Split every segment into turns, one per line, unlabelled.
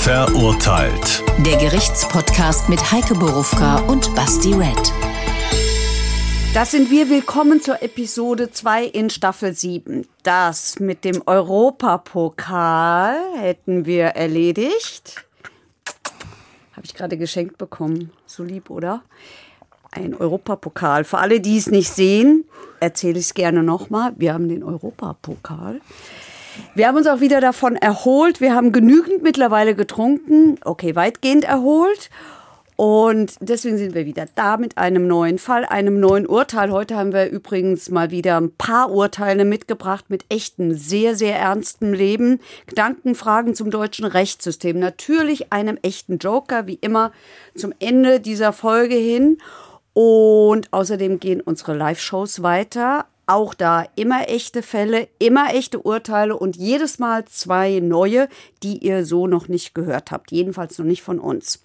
Verurteilt.
Der Gerichtspodcast mit Heike Borufka und Basti Red.
Das sind wir. Willkommen zur Episode 2 in Staffel 7. Das mit dem Europapokal hätten wir erledigt. Habe ich gerade geschenkt bekommen. So lieb, oder? Ein Europapokal. Für alle, die es nicht sehen, erzähle ich es gerne nochmal. Wir haben den Europapokal. Wir haben uns auch wieder davon erholt. Wir haben genügend mittlerweile getrunken. Okay, weitgehend erholt. Und deswegen sind wir wieder da mit einem neuen Fall, einem neuen Urteil. Heute haben wir übrigens mal wieder ein paar Urteile mitgebracht mit echtem, sehr, sehr ernstem Leben. Gedankenfragen zum deutschen Rechtssystem. Natürlich einem echten Joker, wie immer, zum Ende dieser Folge hin. Und außerdem gehen unsere Live-Shows weiter. Auch da immer echte Fälle, immer echte Urteile und jedes Mal zwei neue, die ihr so noch nicht gehört habt. Jedenfalls noch nicht von uns.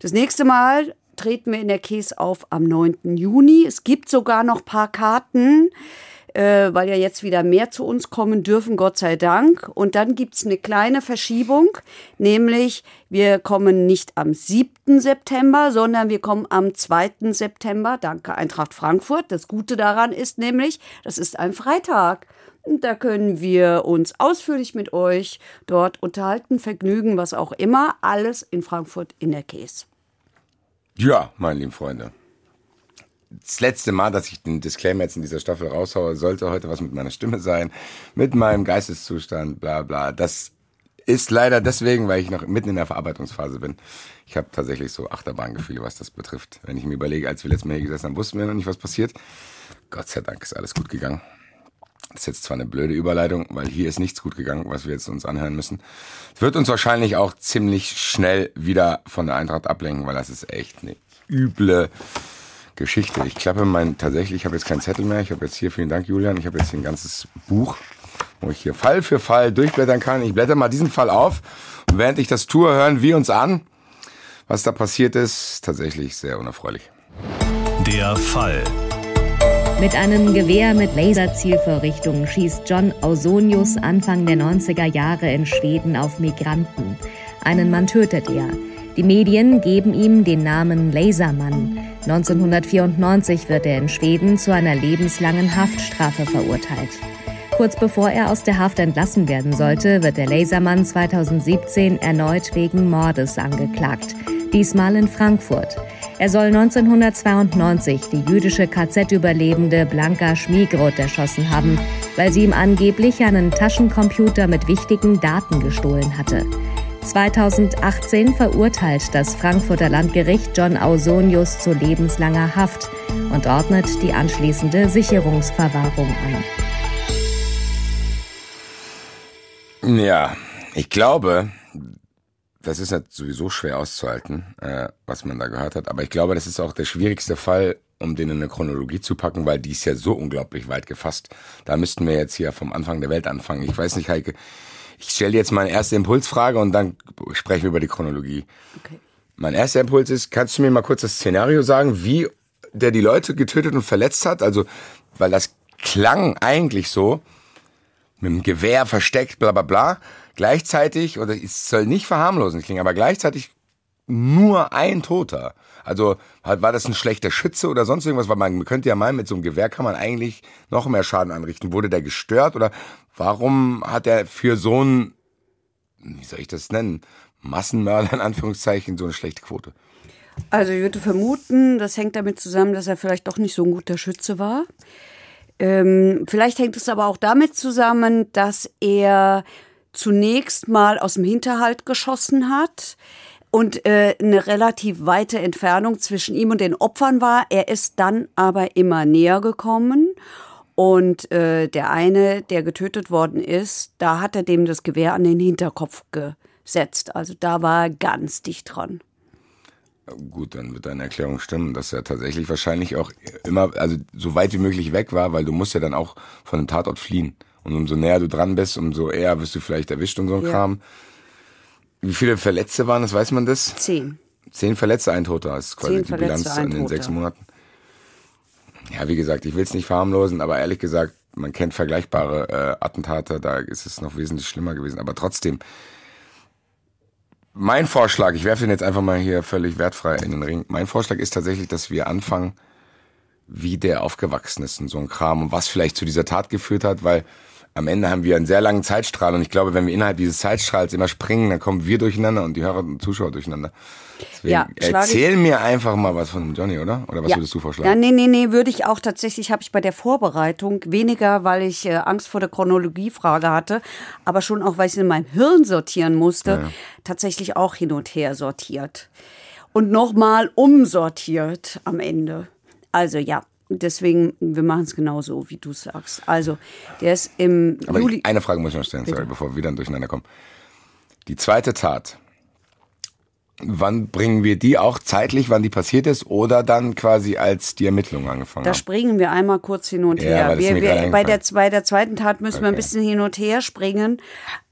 Das nächste Mal treten wir in der Käse auf am 9. Juni. Es gibt sogar noch paar Karten, äh, weil ja jetzt wieder mehr zu uns kommen dürfen, Gott sei Dank. Und dann gibt es eine kleine Verschiebung, nämlich wir kommen nicht am 7. September, sondern wir kommen am 2. September. Danke Eintracht Frankfurt. Das Gute daran ist nämlich, das ist ein Freitag. Und da können wir uns ausführlich mit euch dort unterhalten, vergnügen, was auch immer. Alles in Frankfurt in der Käse.
Ja, meine lieben Freunde. Das letzte Mal, dass ich den Disclaimer jetzt in dieser Staffel raushaue, sollte heute was mit meiner Stimme sein, mit meinem Geisteszustand, bla bla. Das ist leider deswegen, weil ich noch mitten in der Verarbeitungsphase bin. Ich habe tatsächlich so Achterbahngefühle, was das betrifft. Wenn ich mir überlege, als wir letztes Mal hier gesessen haben, wussten wir noch nicht, was passiert. Gott sei Dank ist alles gut gegangen. Das ist jetzt zwar eine blöde Überleitung, weil hier ist nichts gut gegangen, was wir jetzt uns anhören müssen. Es wird uns wahrscheinlich auch ziemlich schnell wieder von der Eintracht ablenken, weil das ist echt eine üble Geschichte. Ich klappe mein, tatsächlich, ich habe jetzt keinen Zettel mehr. Ich habe jetzt hier, vielen Dank Julian, ich habe jetzt hier ein ganzes Buch, wo ich hier Fall für Fall durchblättern kann. Ich blätter mal diesen Fall auf und während ich das tue, hören wir uns an. Was da passiert ist, tatsächlich sehr unerfreulich.
Der Fall.
Mit einem Gewehr mit Laserzielvorrichtung schießt John Ausonius Anfang der 90er Jahre in Schweden auf Migranten. Einen Mann tötet er. Die Medien geben ihm den Namen Lasermann. 1994 wird er in Schweden zu einer lebenslangen Haftstrafe verurteilt. Kurz bevor er aus der Haft entlassen werden sollte, wird der Lasermann 2017 erneut wegen Mordes angeklagt. Diesmal in Frankfurt. Er soll 1992 die jüdische KZ-Überlebende Blanka Schmiegroth erschossen haben, weil sie ihm angeblich einen Taschencomputer mit wichtigen Daten gestohlen hatte. 2018 verurteilt das Frankfurter Landgericht John Ausonius zu lebenslanger Haft und ordnet die anschließende Sicherungsverwahrung
an. Ja, ich glaube, das ist halt sowieso schwer auszuhalten, äh, was man da gehört hat. Aber ich glaube, das ist auch der schwierigste Fall, um den in eine Chronologie zu packen, weil die ist ja so unglaublich weit gefasst. Da müssten wir jetzt hier vom Anfang der Welt anfangen. Ich weiß nicht, Heike, ich stelle jetzt meine erste Impulsfrage und dann sprechen wir über die Chronologie. Okay. Mein erster Impuls ist, kannst du mir mal kurz das Szenario sagen, wie der die Leute getötet und verletzt hat? Also, weil das klang eigentlich so, mit dem Gewehr versteckt, bla bla bla. Gleichzeitig, oder es soll nicht verharmlosend klingen, aber gleichzeitig nur ein Toter. Also war das ein schlechter Schütze oder sonst irgendwas? Weil man könnte ja meinen, mit so einem Gewehr kann man eigentlich noch mehr Schaden anrichten. Wurde der gestört oder warum hat er für so ein, wie soll ich das nennen, Massenmörder in Anführungszeichen so eine schlechte Quote?
Also ich würde vermuten, das hängt damit zusammen, dass er vielleicht doch nicht so ein guter Schütze war. Ähm, vielleicht hängt es aber auch damit zusammen, dass er zunächst mal aus dem Hinterhalt geschossen hat und äh, eine relativ weite Entfernung zwischen ihm und den Opfern war. Er ist dann aber immer näher gekommen. Und äh, der eine, der getötet worden ist, da hat er dem das Gewehr an den Hinterkopf gesetzt. Also da war er ganz dicht dran.
Gut, dann wird deine Erklärung stimmen, dass er tatsächlich wahrscheinlich auch immer, also so weit wie möglich weg war, weil du musst ja dann auch von dem Tatort fliehen. Und umso näher du dran bist, umso eher wirst du vielleicht erwischt und so ein ja. Kram. Wie viele Verletzte waren das, weiß man das?
Zehn.
Zehn Verletzte, ein Toter ist quasi Zehn die Bilanz in den sechs Monaten. Ja, wie gesagt, ich will es nicht verharmlosen, aber ehrlich gesagt, man kennt vergleichbare äh, Attentate, da ist es noch wesentlich schlimmer gewesen. Aber trotzdem, mein Vorschlag, ich werfe ihn jetzt einfach mal hier völlig wertfrei in den Ring. Mein Vorschlag ist tatsächlich, dass wir anfangen, wie der aufgewachsen ist und so ein Kram und was vielleicht zu dieser Tat geführt hat, weil am Ende haben wir einen sehr langen Zeitstrahl und ich glaube, wenn wir innerhalb dieses Zeitstrahls immer springen, dann kommen wir durcheinander und die Hörer und Zuschauer durcheinander. Deswegen
Ja,
erzähl mir einfach mal was von Johnny, oder? Oder was
ja.
würdest du vorschlagen?
Ja, nee, nee, nee, würde ich auch tatsächlich, habe ich bei der Vorbereitung weniger, weil ich äh, Angst vor der Chronologiefrage hatte, aber schon auch, weil ich es in meinem Hirn sortieren musste, tatsächlich auch hin und her sortiert. Und nochmal umsortiert am Ende. Also ja, deswegen, wir machen es genauso, wie du sagst. Also, der ist im
Aber
Juli.
eine Frage muss ich noch stellen, sorry, bevor wir dann durcheinander kommen. Die zweite Tat. Wann bringen wir die auch zeitlich, wann die passiert ist, oder dann quasi als die Ermittlungen angefangen
Da
haben?
springen wir einmal kurz hin und
Ja,
her. Wir, wir, bei, der, bei der zweiten Tat müssen wir ein
Okay.
bisschen hin und her springen.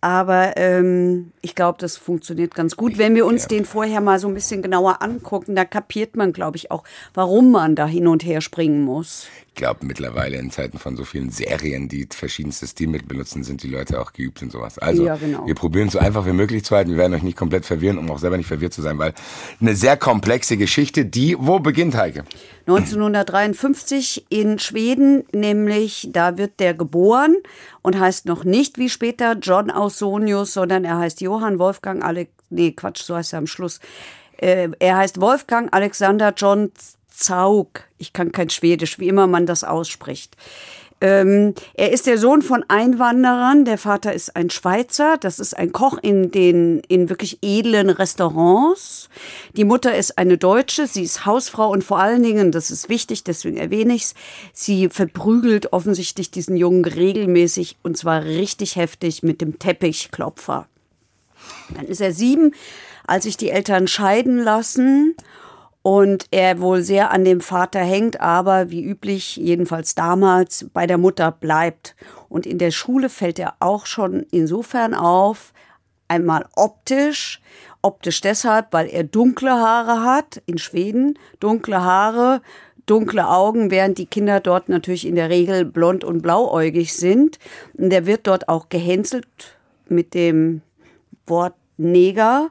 Aber ähm, ich glaube, das funktioniert ganz gut. Wenn wir uns
ja.
den vorher mal so ein bisschen genauer angucken, da kapiert man, glaube ich, auch, warum man da hin und her springen muss.
Ich glaube, mittlerweile in Zeiten von so vielen Serien, die verschiedenste Stilmittel benutzen, sind die Leute auch geübt in sowas. Also,
Ja, genau.
wir probieren es so einfach wie möglich zu halten. Wir werden euch nicht komplett verwirren, um auch selber nicht verwirrt zu sein, weil eine sehr komplexe Geschichte, die, wo beginnt Heike?
1953 in Schweden, nämlich da wird der geboren und heißt noch nicht wie später John Ausonius, sondern er heißt Johann Wolfgang Alex, nee, Quatsch, so heißt er am Schluss. Äh, er heißt Wolfgang Alexander John Zaug. Ich kann kein Schwedisch, wie immer man das ausspricht. Ähm, er ist der Sohn von Einwanderern. Der Vater ist ein Schweizer. Das ist ein Koch in den in wirklich edlen Restaurants. Die Mutter ist eine Deutsche. Sie ist Hausfrau und vor allen Dingen, das ist wichtig, deswegen erwähne ich's, sie verprügelt offensichtlich diesen Jungen regelmäßig und zwar richtig heftig mit dem Teppichklopfer. Dann ist er sieben, als sich die Eltern scheiden lassen und er wohl sehr an dem Vater hängt, aber wie üblich, jedenfalls damals, bei der Mutter bleibt. Und in der Schule fällt er auch schon insofern auf, einmal optisch, optisch deshalb, weil er dunkle Haare hat, in Schweden, dunkle Haare, dunkle Augen, während die Kinder dort natürlich in der Regel blond und blauäugig sind. Und der wird dort auch gehänselt mit dem Wort Neger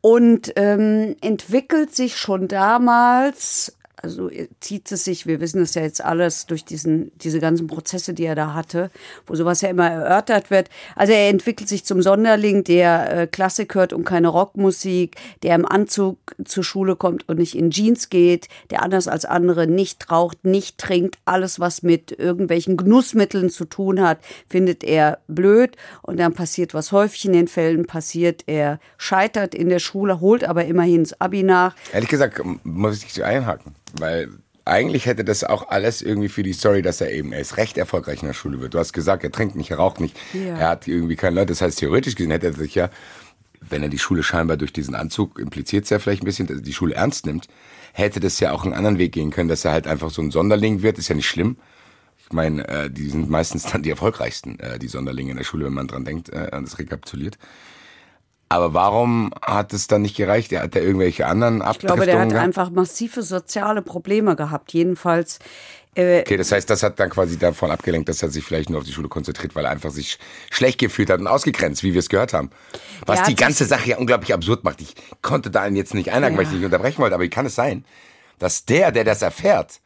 und ähm, entwickelt sich schon damals, also zieht es sich, wir wissen es ja jetzt alles durch diesen, diese ganzen Prozesse, die er da hatte, wo sowas ja immer erörtert wird. Also er entwickelt sich zum Sonderling, der äh, Klassik hört und keine Rockmusik, der im Anzug zur Schule kommt und nicht in Jeans geht, der anders als andere nicht raucht, nicht trinkt, alles was mit irgendwelchen Genussmitteln zu tun hat, findet er blöd und dann passiert was häufig in den Fällen passiert, er scheitert in der Schule, holt aber immerhin das Abi nach.
Ehrlich gesagt, muss ich einhaken, weil eigentlich hätte das auch alles irgendwie für die Story, dass er eben, er ist recht erfolgreich in der Schule wird. Du hast gesagt, er trinkt nicht, er raucht nicht,
Ja.
er hat irgendwie keine Leute. Das heißt, theoretisch gesehen hätte er sich ja, wenn er die Schule scheinbar durch diesen Anzug impliziert es ja vielleicht ein bisschen, dass er die Schule ernst nimmt, hätte das ja auch einen anderen Weg gehen können, dass er halt einfach so ein Sonderling wird, ist ja nicht schlimm. Ich meine, äh, die sind meistens dann die erfolgreichsten, äh, die Sonderlinge in der Schule, wenn man dran denkt, äh, an das rekapituliert. Aber warum hat es dann nicht gereicht? Er hat da irgendwelche anderen
Ich glaube,
Abdriftungen
der hat
gehabt?
einfach massive soziale Probleme gehabt. Jedenfalls äh,
Okay, das heißt, das hat dann quasi davon abgelenkt, dass er sich vielleicht nur auf die Schule konzentriert, weil er einfach sich schlecht gefühlt hat und ausgegrenzt, wie wir es gehört haben. Was die ganze Sache ja unglaublich absurd macht. Ich konnte da jetzt nicht einhaken, weil ich
Ja.
nicht unterbrechen wollte, aber wie kann es sein, dass der, der das erfährt,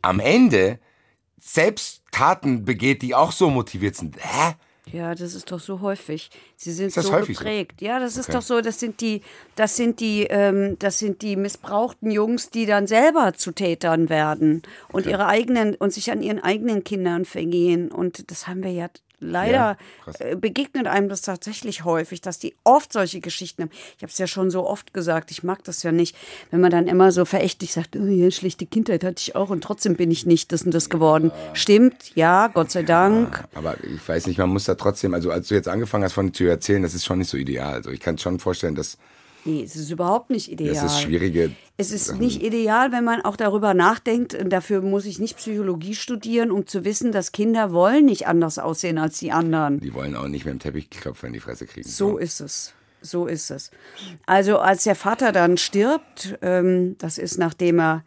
am Ende selbst Taten begeht, die auch so motiviert sind? Hä?
Ja, das ist doch so häufig. Sie sind so
häufig so?
geprägt. Ja, das ist
Okay.
doch so. Das sind die, das sind die, ähm, das sind die missbrauchten Jungs, die dann selber zu Tätern werden und ihre eigenen und sich an ihren eigenen Kindern vergehen. Und das haben wir ja leider
Ja,
äh, begegnet einem das tatsächlich häufig, dass die oft solche Geschichten haben. Ich habe es ja schon so oft gesagt. Ich mag das ja nicht, wenn man dann immer so verächtlich sagt, oh, ja, schlechte Kindheit hatte ich auch und trotzdem bin ich nicht das und das geworden. Stimmt, ja, Gott sei Dank.
Aber ich weiß nicht, man muss da trotzdem, also als du jetzt angefangen hast von zu erzählen, das ist schon nicht so ideal. Also ich kann schon vorstellen, dass
Nee, es ist überhaupt nicht ideal.
das ist schwierige
Es ist nicht ideal, wenn man auch darüber nachdenkt. Und dafür muss ich nicht Psychologie studieren, um zu wissen, dass Kinder wollen nicht anders aussehen als die anderen.
Die wollen auch nicht mit dem Teppichklopfer in die Fresse kriegen.
So ist es. So ist es. Also als der Vater dann stirbt, ähm, das ist nachdem er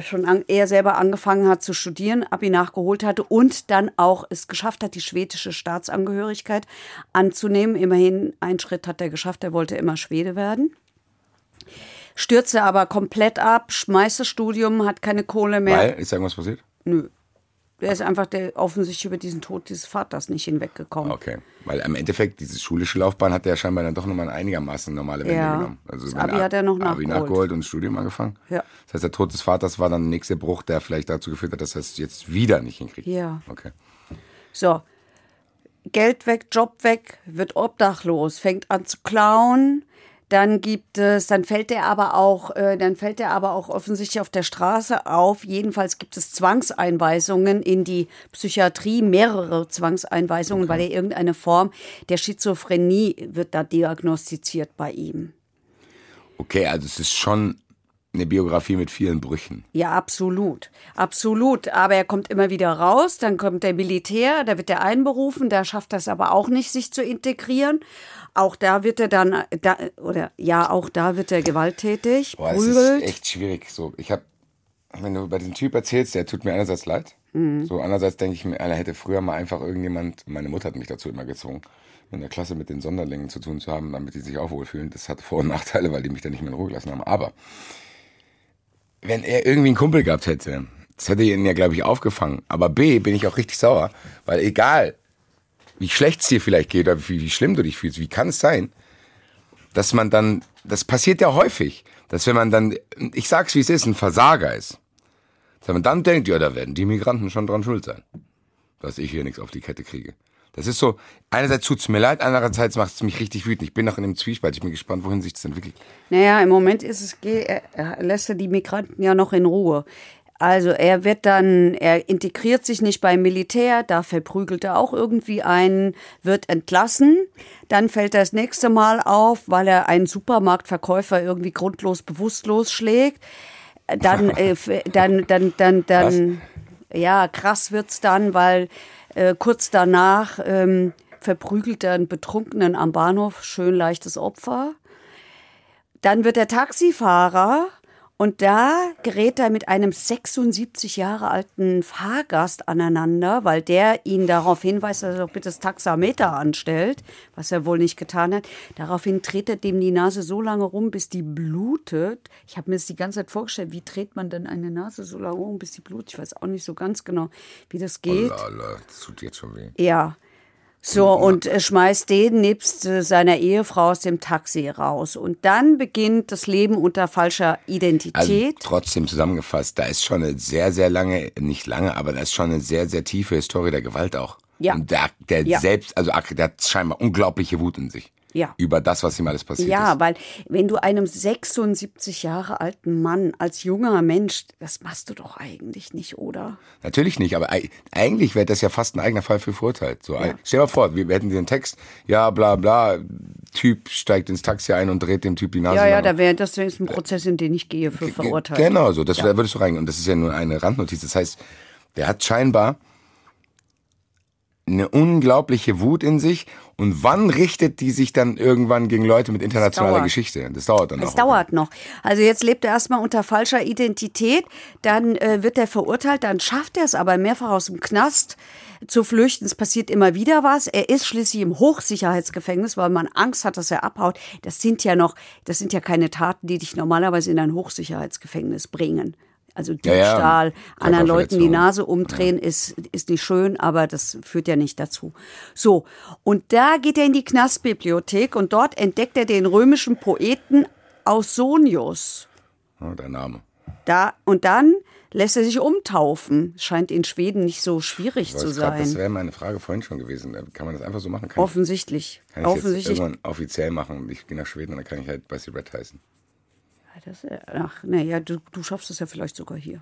schon an, er selber angefangen hat zu studieren, Abi nachgeholt hatte und dann auch es geschafft hat, die schwedische Staatsangehörigkeit anzunehmen. Immerhin einen Schritt hat er geschafft, er wollte immer Schwede werden. Stürzte aber komplett ab, schmeißt das Studium, hat keine Kohle mehr.
Weil, ist irgendwas passiert?
Nö. Der ist einfach der, offensichtlich über diesen Tod dieses Vaters nicht hinweggekommen.
Okay. Weil im Endeffekt, diese schulische Laufbahn hat er ja scheinbar dann doch nochmal einigermaßen normale Wende
Ja.
genommen. Also
Das Abi hat er noch
Abi
nachgeholt.
nachgeholt und das Studium angefangen.
Ja.
Das heißt, der Tod des Vaters war dann der nächste Bruch, der vielleicht dazu geführt hat, dass er es jetzt wieder nicht hinkriegt.
Ja.
Okay.
So. Geld weg, Job weg, wird obdachlos, fängt an zu klauen. Dann gibt es, dann fällt er aber auch, äh, dann fällt er aber auch offensichtlich auf der Straße auf. Jedenfalls gibt es Zwangseinweisungen in die Psychiatrie, mehrere Zwangseinweisungen, weil er irgendeine Form der Schizophrenie wird da diagnostiziert bei ihm.
Okay, also es ist schon eine Biografie mit vielen Brüchen.
Ja, absolut. Absolut. Aber er kommt immer wieder raus, dann kommt der Militär, da wird er einberufen, da schafft das aber auch nicht, sich zu integrieren. Auch da wird er dann, da, oder ja, auch da wird er gewalttätig,
Boah, es
prügelt.
ist echt schwierig. So, ich habe, wenn du über den Typ erzählst, der tut mir einerseits leid.
Mhm.
So andererseits denke ich mir, einer hätte früher mal einfach irgendjemand, meine Mutter hat mich dazu immer gezwungen, in der Klasse mit den Sonderlingen zu tun zu haben, damit die sich auch wohlfühlen. Das hat Vor- und Nachteile, weil die mich dann nicht mehr in Ruhe gelassen haben. Aber wenn er irgendwie einen Kumpel gehabt hätte, das hätte ihn ja, glaube ich, aufgefangen. Aber B, bin ich auch richtig sauer, weil egal, wie schlecht es dir vielleicht geht oder wie, wie schlimm du dich fühlst, wie kann es sein, dass man dann, das passiert ja häufig, dass wenn man dann, ich sag's wie es ist, ein Versager ist, dass man dann denkt, ja, da werden die Migranten schon dran schuld sein, dass ich hier nichts auf die Kette kriege. Das ist so, einerseits tut's mir leid, andererseits macht es mich richtig wütend. Ich bin noch in dem Zwiespalt, ich bin gespannt, wohin sich das entwickelt.
Naja, im Moment ist es, lässt er die Migranten ja noch in Ruhe. Also er wird dann, er integriert sich nicht beim Militär, da verprügelt er auch irgendwie einen, wird entlassen. Dann fällt er das nächste Mal auf, weil er einen Supermarktverkäufer irgendwie grundlos bewusstlos schlägt. Dann, äh, f- dann, dann, dann, dann, ja, krass wird's dann, weil äh, kurz danach ähm, verprügelt er einen Betrunkenen am Bahnhof, schön leichtes Opfer. Dann wird er Taxifahrer und da gerät er mit einem 76 Jahre alten Fahrgast aneinander, weil der ihn darauf hinweist, dass er doch bitte das Taxameter anstellt, was er wohl nicht getan hat. Daraufhin dreht er dem die Nase so lange rum, bis die blutet. Ich habe mir das die ganze Zeit vorgestellt, wie dreht man denn eine Nase so lange rum, bis die blutet? Ich weiß auch nicht so ganz genau, wie das geht.
Oh, lala, das tut jetzt schon weh.
Ja. So, und äh, schmeißt den nebst äh, seiner Ehefrau aus dem Taxi raus. Und dann beginnt das Leben unter falscher
Also
Identität.
trotzdem zusammengefasst, da ist schon eine sehr, sehr lange, nicht lange, aber da ist schon eine sehr, sehr tiefe Historie der Gewalt auch.
Ja.
Und der, der
Ja.
selbst, also der hat scheinbar unglaubliche Wut in sich.
Ja.
Über das, was ihm alles passiert
ja,
ist.
weil wenn du einem 76 Jahre alten Mann als junger Mensch, das machst du doch eigentlich nicht, oder?
Natürlich nicht, aber ei- eigentlich wäre das ja fast ein eigener Fall für verurteilt. So, ei- Stell dir mal vor, wir hätten den Text, ja, bla, bla, Typ steigt ins Taxi ein und dreht dem Typ die Nase
Ja, ja, da wäre das ist ein Prozess, in den ich gehe für verurteilt.
Genau so, das wär- würdest du reingehen. Und das ist ja nur eine Randnotiz. Das heißt, der hat scheinbar eine unglaubliche Wut in sich. Und wann richtet die sich dann irgendwann gegen Leute mit internationaler
dauert.
Geschichte? Das dauert dann
Es
auch.
dauert noch. Also jetzt lebt er erstmal unter falscher Identität, dann äh, wird er verurteilt, dann schafft er es aber mehrfach aus dem Knast zu flüchten. Es passiert immer wieder was. Er ist schließlich im Hochsicherheitsgefängnis, weil man Angst hat, dass er abhaut. Das sind ja noch, das sind ja keine Taten, die dich normalerweise in ein Hochsicherheitsgefängnis bringen. Also
Ja, ja.
Diebstahl, anderen Leuten die. Nase umdrehen ist, ist nicht schön, aber das führt ja nicht dazu. So, und da geht er in die Knastbibliothek und dort entdeckt er den römischen Poeten Ausonius.
Ja, der Name.
Da, und dann lässt er sich umtaufen. Scheint in Schweden nicht so schwierig zu
weiß grad, Das
sein.
wäre meine Frage vorhin schon gewesen. Kann man das einfach so machen? Kann
Offensichtlich.
ich, kann ich
Offensichtlich.
irgendwann offiziell machen ich gehe nach Schweden und dann kann ich halt Bassy Red heißen.
Das, äh, ach, naja, du, du schaffst es ja vielleicht sogar hier.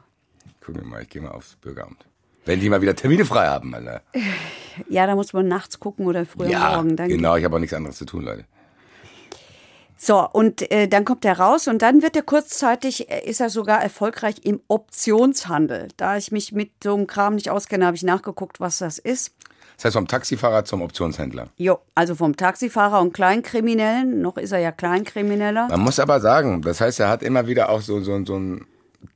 Gucken wir mal, ich gehe mal aufs Bürgeramt. Wenn die mal wieder Termine frei haben, Alter.
Ja, da muss man nachts gucken oder früh am
Ja,
Morgen. Dann
genau, ich habe auch nichts anderes zu tun, Leute.
So, und äh, dann kommt er raus und dann wird er kurzzeitig, äh, ist er sogar erfolgreich im Optionshandel. Da ich mich mit so einem Kram nicht auskenne, habe ich nachgeguckt, was das ist.
Das heißt, vom Taxifahrer zum Optionshändler.
Jo, also vom Taxifahrer und Kleinkriminellen, noch ist er ja Kleinkrimineller.
Man muss aber sagen, das heißt, er hat immer wieder auch so, so, so ein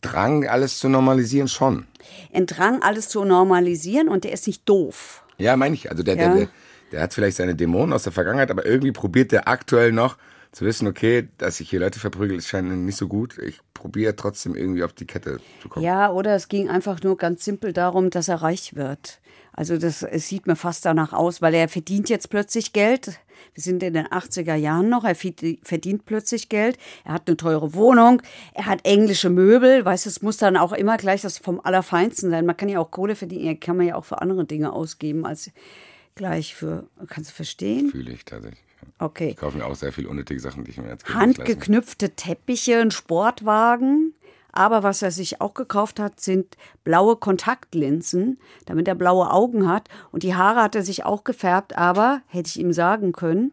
Drang, alles zu normalisieren, schon.
Ein Drang, alles zu normalisieren und der ist nicht doof.
Ja, meine ich. Also der,
Ja.
der, der, der hat vielleicht seine Dämonen aus der Vergangenheit, aber irgendwie probiert der aktuell noch zu wissen, okay, dass ich hier Leute verprügel, ist scheint nicht so gut. Ich probiere trotzdem irgendwie auf die Kette zu kommen.
Ja, oder es ging einfach nur ganz simpel darum, dass er reich wird. Also das es sieht mir fast danach aus, weil er verdient jetzt plötzlich Geld. Wir sind in den 80er Jahren noch. Er verdient plötzlich Geld. Er hat eine teure Wohnung. Er hat englische Möbel. Weißt du, es muss dann auch immer gleich das vom Allerfeinsten sein. Man kann ja auch Kohle verdienen. Kann man ja auch für andere Dinge ausgeben als gleich für. Kannst du verstehen?
Fühle ich tatsächlich.
Okay.
Ich kaufe mir auch sehr viel unnötige Sachen, die ich mir jetzt
handgeknüpfte Teppiche, ein Sportwagen. Aber was er sich auch gekauft hat, sind blaue Kontaktlinsen, damit er blaue Augen hat. Und die Haare hat er sich auch gefärbt, aber, hätte ich ihm sagen können,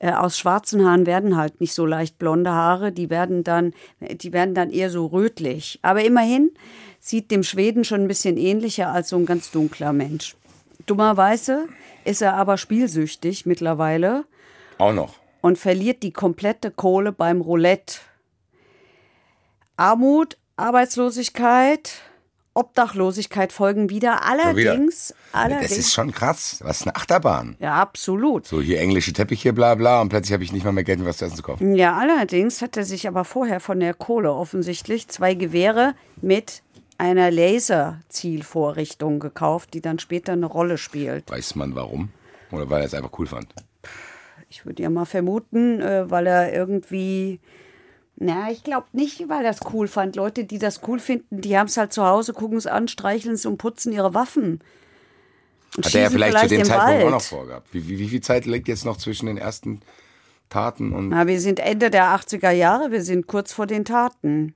äh, aus schwarzen Haaren werden halt nicht so leicht blonde Haare, die werden dann, die werden dann eher so rötlich. Aber immerhin sieht dem Schweden schon ein bisschen ähnlicher als so ein ganz dunkler Mensch. Dummerweise ist er aber spielsüchtig mittlerweile
Auch noch.
und verliert die komplette Kohle beim Roulette. Armut, Arbeitslosigkeit, Obdachlosigkeit folgen wieder.
Schon wieder.
Allerdings, allerdings.
Das ist schon krass. Was ist eine Achterbahn?
ja, absolut.
So hier englische Teppiche, bla bla, und plötzlich habe ich nicht mal mehr Geld, um was zu essen zu kaufen.
Ja, allerdings hat er sich aber vorher von der Kohle offensichtlich zwei Gewehre mit einer Laserzielvorrichtung gekauft, die dann später eine Rolle spielt.
Weiß man warum? Oder weil er es einfach cool fand?
Ich würde ja mal vermuten, äh, weil er irgendwie. Na, ich glaube nicht, weil es cool fand. Leute, die das cool finden, die haben es halt zu Hause, gucken es an, streicheln es und putzen ihre Waffen. Und
Hat er ja
schießen
vielleicht, zu dem Zeitpunkt auch
Wald.
noch vorgehabt. Wie, wie, wie viel Zeit liegt jetzt noch zwischen den ersten Taten und.
Na, wir sind Ende der 80er Jahre, wir sind kurz vor den Taten.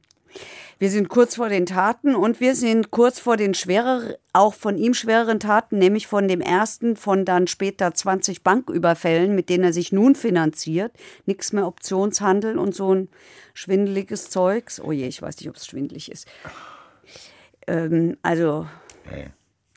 Wir sind kurz vor den Taten und wir sind kurz vor den schwereren, auch von ihm schwereren Taten, nämlich von dem ersten, von dann später 20 Banküberfällen, mit denen er sich nun finanziert. Nichts mehr Optionshandel und so ein schwindeliges Zeugs. Oh je, ich weiß nicht, ob es schwindelig ist. Ähm, also.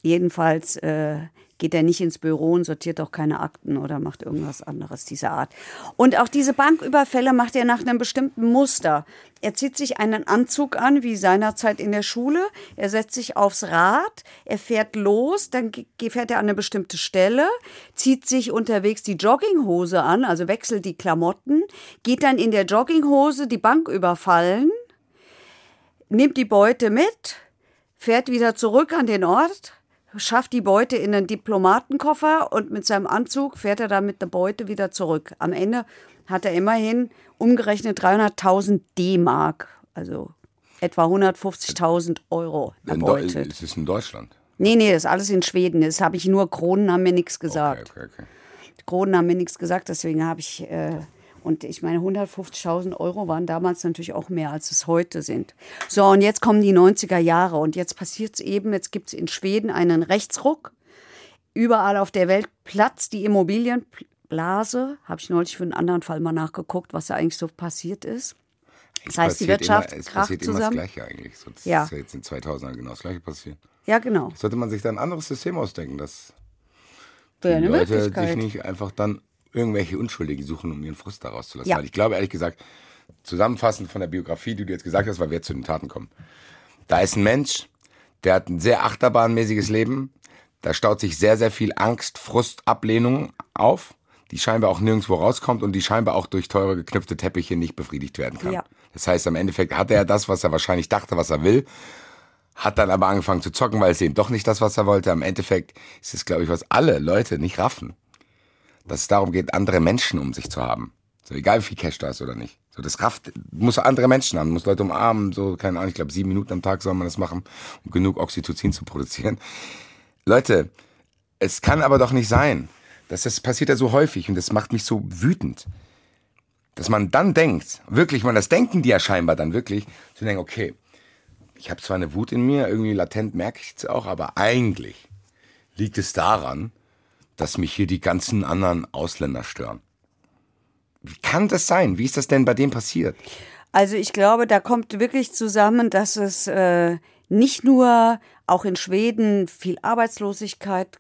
Jedenfalls äh, geht er nicht ins Büro und sortiert auch keine Akten oder macht irgendwas anderes dieser Art. Und auch diese Banküberfälle macht er nach einem bestimmten Muster. Er zieht sich einen Anzug an, wie seinerzeit in der Schule. Er setzt sich aufs Rad, er fährt los, dann fährt er an eine bestimmte Stelle, zieht sich unterwegs die Jogginghose an, also wechselt die Klamotten, geht dann in der Jogginghose die Bank überfallen, nimmt die Beute mit, fährt wieder zurück an den Ort, schafft die Beute in einen Diplomatenkoffer und mit seinem Anzug fährt er dann mit der Beute wieder zurück. Am Ende hat er immerhin umgerechnet 300.000 D-Mark, also etwa 150.000 Euro
In
erbeutet.
es ist in Deutschland.
Nee, nee, das ist alles in Schweden. Das habe ich nur, Kronen haben mir nichts gesagt.
Okay, okay, okay.
Kronen haben mir nichts gesagt, deswegen habe ich, äh, und ich meine, 150.000 Euro waren damals natürlich auch mehr, als es heute sind. So, und jetzt kommen die 90er Jahre und jetzt passiert es eben, jetzt gibt es in Schweden einen Rechtsruck. Überall auf der Welt platzt die Immobilienblase. Habe ich neulich für einen anderen Fall mal nachgeguckt, was da eigentlich so passiert ist. Das heißt, die Wirtschaft
immer, es
kracht
passiert immer
zusammen.
das Gleiche eigentlich. So, das
Ja.
ist ja jetzt in 2000 genau das Gleiche passiert.
Ja, genau.
Sollte man sich da ein anderes System ausdenken, dass die Leute sich nicht einfach dann irgendwelche Unschuldigen suchen, um ihren Frust daraus zu lassen.
Ja.
Weil ich glaube, ehrlich gesagt, zusammenfassend von der Biografie, die du jetzt gesagt hast, weil wir jetzt zu den Taten kommen. Da ist ein Mensch, der hat ein sehr achterbahnmäßiges Leben. Da staut sich sehr, sehr viel Angst, Frust, Ablehnung auf, die scheinbar auch nirgendwo rauskommt und die scheinbar auch durch teure geknüpfte Teppiche nicht befriedigt werden kann.
Ja.
Das heißt, am Endeffekt hat er das, was er wahrscheinlich dachte, was er will, hat dann aber angefangen zu zocken, weil es eben doch nicht das, was er wollte. Am Endeffekt ist es, glaube ich, was alle Leute nicht raffen. Dass es darum geht, andere Menschen um sich zu haben. So egal wie viel Cash da ist oder nicht. So das rafft, muss andere Menschen haben, muss Leute umarmen, so, keine Ahnung, ich glaube sieben Minuten am Tag soll man das machen, um genug Oxytocin zu produzieren. Leute, es kann aber doch nicht sein. Das, das passiert ja so häufig und das macht mich so wütend. Dass man dann denkt, wirklich, man, das denken die ja scheinbar dann wirklich, zu denken, okay, ich habe zwar eine Wut in mir, irgendwie latent merke ich es auch, aber eigentlich liegt es daran, dass mich hier die ganzen anderen Ausländer stören. Wie kann das sein? Wie ist das denn bei dem passiert?
Also ich glaube, da kommt wirklich zusammen, dass es äh, nicht nur auch in Schweden viel Arbeitslosigkeit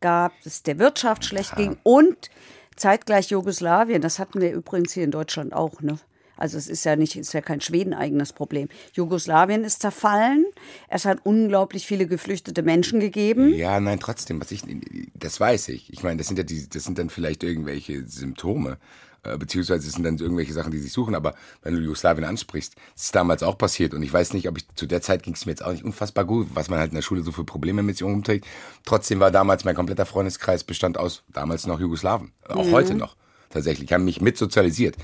gab, dass es der Wirtschaft schlecht ging und zeitgleich Jugoslawien. Das hatten wir übrigens hier in Deutschland auch. Ne? Also es ist ja nicht, ist ja kein Schweden-eigenes Problem. Jugoslawien ist zerfallen. Es hat unglaublich viele geflüchtete Menschen gegeben.
Ja, nein, trotzdem, was ich, das weiß ich. Ich meine, das sind ja die, das sind dann vielleicht irgendwelche Symptome. Äh, beziehungsweise es sind dann irgendwelche Sachen, die sich suchen, aber wenn du Jugoslawien ansprichst, das ist damals auch passiert und ich weiß nicht, ob ich, zu der Zeit ging es mir jetzt auch nicht unfassbar gut, was man halt in der Schule so für Probleme mit sich umträgt. Trotzdem war damals mein kompletter Freundeskreis bestand aus damals noch Jugoslawen, auch mhm. heute noch tatsächlich, ich habe mich mit sozialisiert.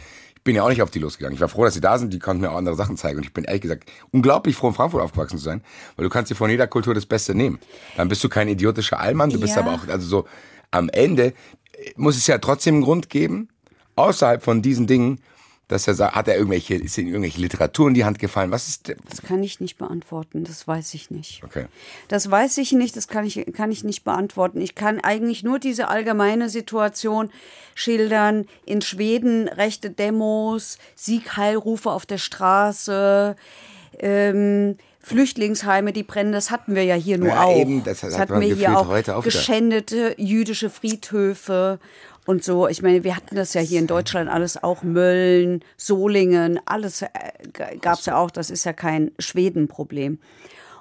Ich bin ja auch nicht auf die losgegangen. Ich war froh, dass sie da sind, die konnten mir auch andere Sachen zeigen. Und ich bin ehrlich gesagt unglaublich froh, in Frankfurt aufgewachsen zu sein, weil du kannst dir von jeder Kultur das Beste nehmen. Dann bist du kein idiotischer Allmann, du bist aber auch, also so, am Ende muss es ja trotzdem einen Grund geben, außerhalb von diesen Dingen, dass er sagt, hat er irgendwelche, ist ihm irgendwelche Literatur in die Hand gefallen? Was ist?
Das kann ich nicht beantworten. Das weiß ich nicht.
Okay.
Das weiß ich nicht. Das kann ich, kann ich nicht beantworten. Ich kann eigentlich nur diese allgemeine Situation schildern. In Schweden rechte Demos, Siegheilrufe auf der Straße, ähm, Flüchtlingsheime, die brennen, das hatten wir ja hier nur
ja,
auch.
Eben, das, das
hatten wir hier auch. Geschändete jüdische Friedhöfe und so. Ich meine, wir hatten das ja hier in Deutschland alles auch. Mölln, Solingen, alles äh, gab es ja auch. Das ist ja kein Schwedenproblem.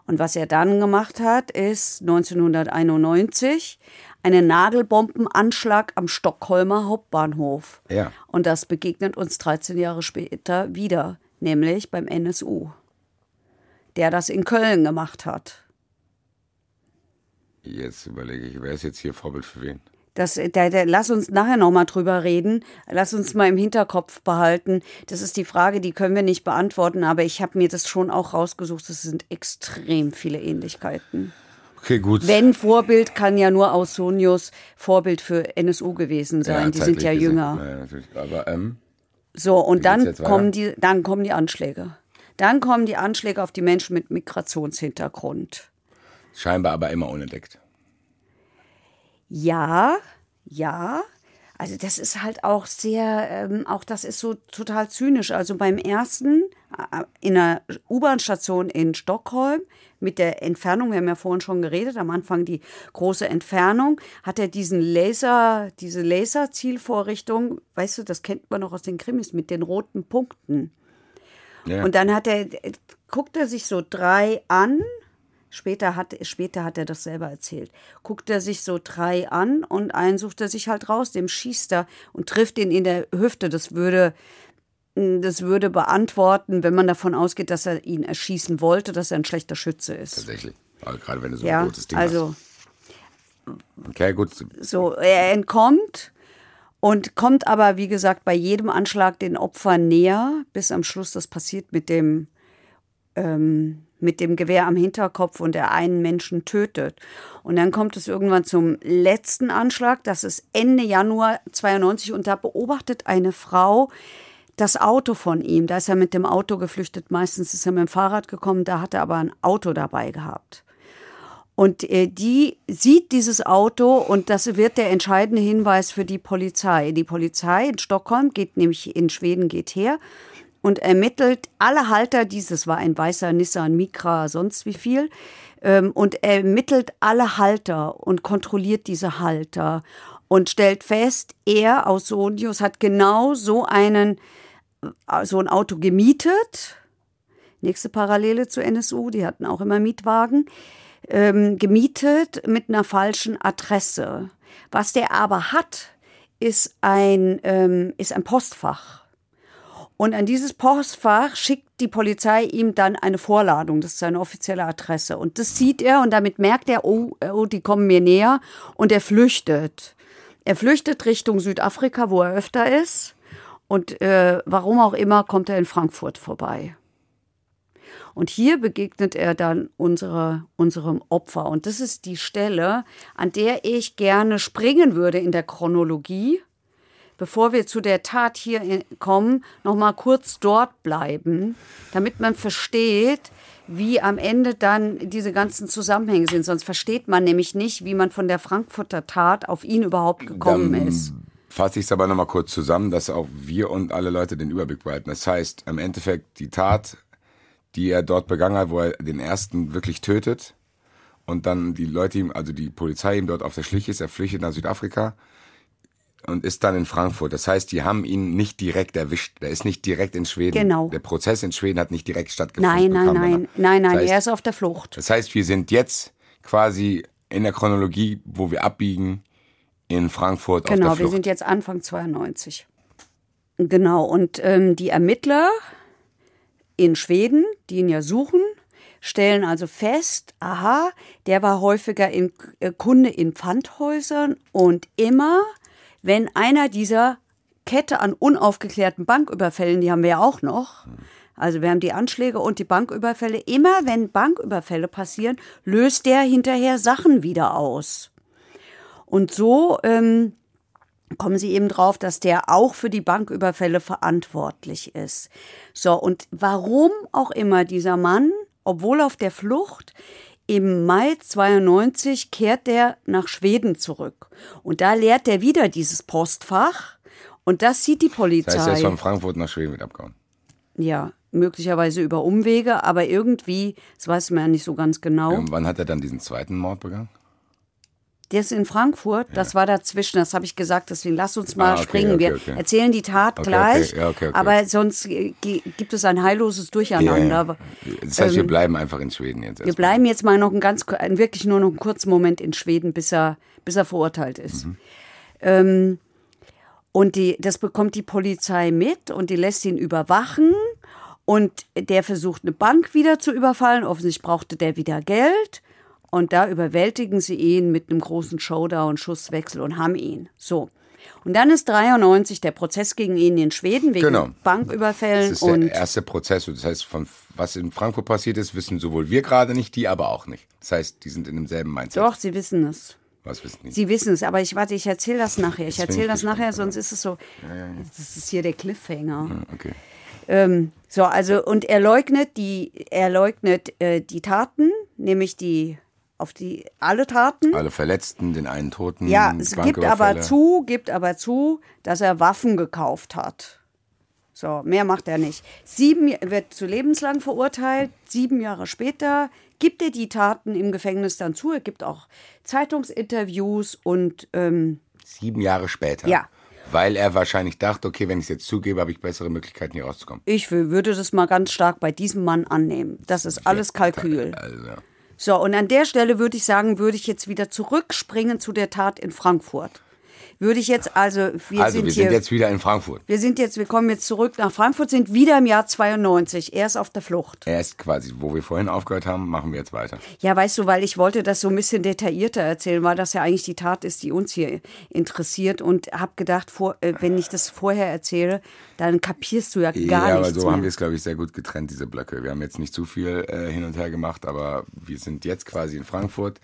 Und was er dann gemacht hat, ist 1991 einen Nagelbombenanschlag am Stockholmer Hauptbahnhof.
Ja.
Und das begegnet uns 13 Jahre später wieder, nämlich beim NSU, der das in Köln gemacht hat.
Jetzt überlege ich, wer ist jetzt hier Vorbild für wen?
Das, da, da, lass uns nachher noch mal drüber reden. Lass uns mal im Hinterkopf behalten. Das ist die Frage, die können wir nicht beantworten, aber ich habe mir das schon auch rausgesucht. Es sind extrem viele Ähnlichkeiten.
Okay, gut.
Wenn Vorbild kann ja nur Ausonius Vorbild für NSU gewesen sein. Ja, die sind ja gesehen. jünger.
Ja, natürlich. Aber, ähm,
so, und dann kommen, die, dann kommen die Anschläge. Dann kommen die Anschläge auf die Menschen mit Migrationshintergrund.
Scheinbar aber immer unentdeckt.
Ja, ja. Also das ist halt auch sehr, ähm, auch das ist so total zynisch. Also beim ersten äh, in einer U-Bahn-Station in Stockholm mit der Entfernung, wir haben ja vorhin schon geredet, am Anfang die große Entfernung, hat er diesen Laser, diese Laserzielvorrichtung, weißt du, das kennt man noch aus den Krimis mit den roten Punkten. Ja. Und dann hat er, guckt er sich so drei an Später hat, später hat er das selber erzählt. Guckt er sich so drei an und einen sucht er sich halt raus, dem schießt er und trifft ihn in der Hüfte. Das würde, das würde beantworten, wenn man davon ausgeht, dass er ihn erschießen wollte, dass er ein schlechter Schütze ist.
Tatsächlich. Also gerade wenn du so
ja,
ein gutes Ding
also,
hast. Okay, gut.
So, er entkommt und kommt aber, wie gesagt, bei jedem Anschlag den Opfern näher, bis am Schluss das passiert mit dem ähm, mit dem Gewehr am Hinterkopf und der einen Menschen tötet. Und dann kommt es irgendwann zum letzten Anschlag, das ist Ende Januar 92 und da beobachtet eine Frau das Auto von ihm. Da ist er mit dem Auto geflüchtet, meistens ist er mit dem Fahrrad gekommen, da hat er aber ein Auto dabei gehabt. Und äh, die sieht dieses Auto und das wird der entscheidende Hinweis für die Polizei. Die Polizei in Stockholm geht nämlich in Schweden geht her und ermittelt alle Halter dieses, war ein weißer Nissan Micra, sonst wie viel, ähm, und ermittelt alle Halter und kontrolliert diese Halter und stellt fest, er aus Sonius hat genau so einen, äh, so ein Auto gemietet. Nächste Parallele zu NSU, die hatten auch immer Mietwagen. Ähm, gemietet mit einer falschen Adresse. Was der aber hat, ist ein, ähm, ist ein Postfach. Und an dieses Postfach schickt die Polizei ihm dann eine Vorladung. Das ist seine offizielle Adresse. Und das sieht er und damit merkt er, oh, oh die kommen mir näher. Und er flüchtet. Er flüchtet Richtung Südafrika, wo er öfter ist. Und äh, warum auch immer kommt er in Frankfurt vorbei. Und hier begegnet er dann unsere, unserem Opfer. Und das ist die Stelle, an der ich gerne springen würde in der Chronologie bevor wir zu der Tat hier kommen, noch mal kurz dort bleiben, damit man versteht, wie am Ende dann diese ganzen Zusammenhänge sind. Sonst versteht man nämlich nicht, wie man von der Frankfurter Tat auf ihn überhaupt gekommen dann ist.
Fasse ich es aber noch mal kurz zusammen, dass auch wir und alle Leute den Überblick behalten. Das heißt, im Endeffekt die Tat, die er dort begangen hat, wo er den ersten wirklich tötet und dann die Leute ihm, also die Polizei ihm dort auf der Schliche ist, er flüchtet nach Südafrika und ist dann in Frankfurt. Das heißt, die haben ihn nicht direkt erwischt. Der ist nicht direkt in Schweden.
Genau.
Der Prozess in Schweden hat nicht direkt stattgefunden.
Nein, nein, nein, nein, nein,
Das heißt,
er ist auf der Flucht.
Das heißt, wir sind jetzt quasi in der Chronologie, wo wir abbiegen, in Frankfurt auf
Genau,
der
wir
Flucht.
sind jetzt Anfang 92. Genau, und ähm, die Ermittler in Schweden, die ihn ja suchen, stellen also fest, aha, der war häufiger in, äh, Kunde in Pfandhäusern und immer, wenn einer dieser Kette an unaufgeklärten Banküberfällen, die haben wir ja auch noch, also wir haben die Anschläge und die Banküberfälle, immer wenn Banküberfälle passieren, löst der hinterher Sachen wieder aus. Und so ähm, kommen sie eben drauf, dass der auch für die Banküberfälle verantwortlich ist. So, und warum auch immer dieser Mann, obwohl auf der Flucht, im Mai 92 kehrt der nach Schweden zurück. Und da leert er wieder dieses Postfach. Und das sieht die Polizei.
das heißt, er ist von Frankfurt nach Schweden mit abgehauen.
ja, möglicherweise über Umwege, aber irgendwie, das weiß man ja nicht so ganz genau.
Irgendwann hat er dann diesen zweiten Mord begangen.
Der ist in Frankfurt, das war dazwischen, das habe ich gesagt, deswegen lass uns mal
Ah, okay,
springen.
okay,
Wir
okay.
erzählen die Tat gleich,
ja,
aber sonst gi- gibt es ein heilloses Durcheinander.
Das heißt, wir
Ähm,
bleiben einfach in Schweden jetzt.
Wir bleiben jetzt mal noch einen ganz, wirklich nur noch einen kurzen Moment in Schweden, bis er, bis er verurteilt ist.
Mhm.
Ähm, und die, das bekommt die Polizei mit und die lässt ihn überwachen. Und der versucht, eine Bank wieder zu überfallen. Offensichtlich brauchte der wieder Geld. Und da überwältigen sie ihn mit einem großen Showdown, Schusswechsel und haben ihn. So. Und dann ist 93 der Prozess gegen ihn in Schweden wegen
Genau.
Banküberfällen
Das ist der erste Prozess. Das heißt, von was in Frankfurt passiert ist, wissen sowohl wir gerade nicht, die aber auch nicht. Das heißt, die sind in demselben Mindset.
doch, sie wissen es.
Was wissen die?
Sie wissen es, aber ich warte, ich erzähle das nachher. Ich erzähle das nachher,
ja.
sonst ist es so. Das ist hier der Cliffhanger.
Okay.
Ähm, so, also und er leugnet die, er leugnet äh, die Taten, nämlich die auf die alle Taten.
Alle Verletzten, den einen Toten.
Ja, es gibt aber zu, gibt aber zu, dass er Waffen gekauft hat. So, mehr macht er nicht. Sieben er wird zu lebenslang verurteilt. Sieben Jahre später gibt er die Taten im Gefängnis dann zu. Er gibt auch Zeitungsinterviews und ähm,
Sieben Jahre später.
Ja.
Weil er wahrscheinlich dachte, okay, wenn ich es jetzt zugebe, habe ich bessere Möglichkeiten, hier rauszukommen.
ich wü- würde das mal ganz stark bei diesem Mann annehmen. Das ist alles Kalkül.
Also,
So, und an der Stelle würde ich sagen, würde ich jetzt wieder zurückspringen zu der Tat in Frankfurt. Würde ich jetzt also, wir
also
sind
wir
hier.
sind jetzt wieder in Frankfurt.
Wir sind jetzt, wir kommen jetzt zurück nach Frankfurt, sind wieder im Jahr 92. Er ist auf der Flucht.
Er ist quasi, wo wir vorhin aufgehört haben, machen wir jetzt weiter.
Ja, weißt du, weil ich wollte das so ein bisschen detaillierter erzählen, weil das ja eigentlich die Tat ist, die uns hier interessiert und habe gedacht, vor, äh, wenn ich das vorher erzähle, dann kapierst du ja gar
ja, aber
nichts
so haben wir
mehr.
es, glaube ich, sehr gut getrennt, diese Blöcke. Wir haben jetzt nicht zu viel äh, hin und her gemacht, aber wir sind jetzt quasi in Frankfurt.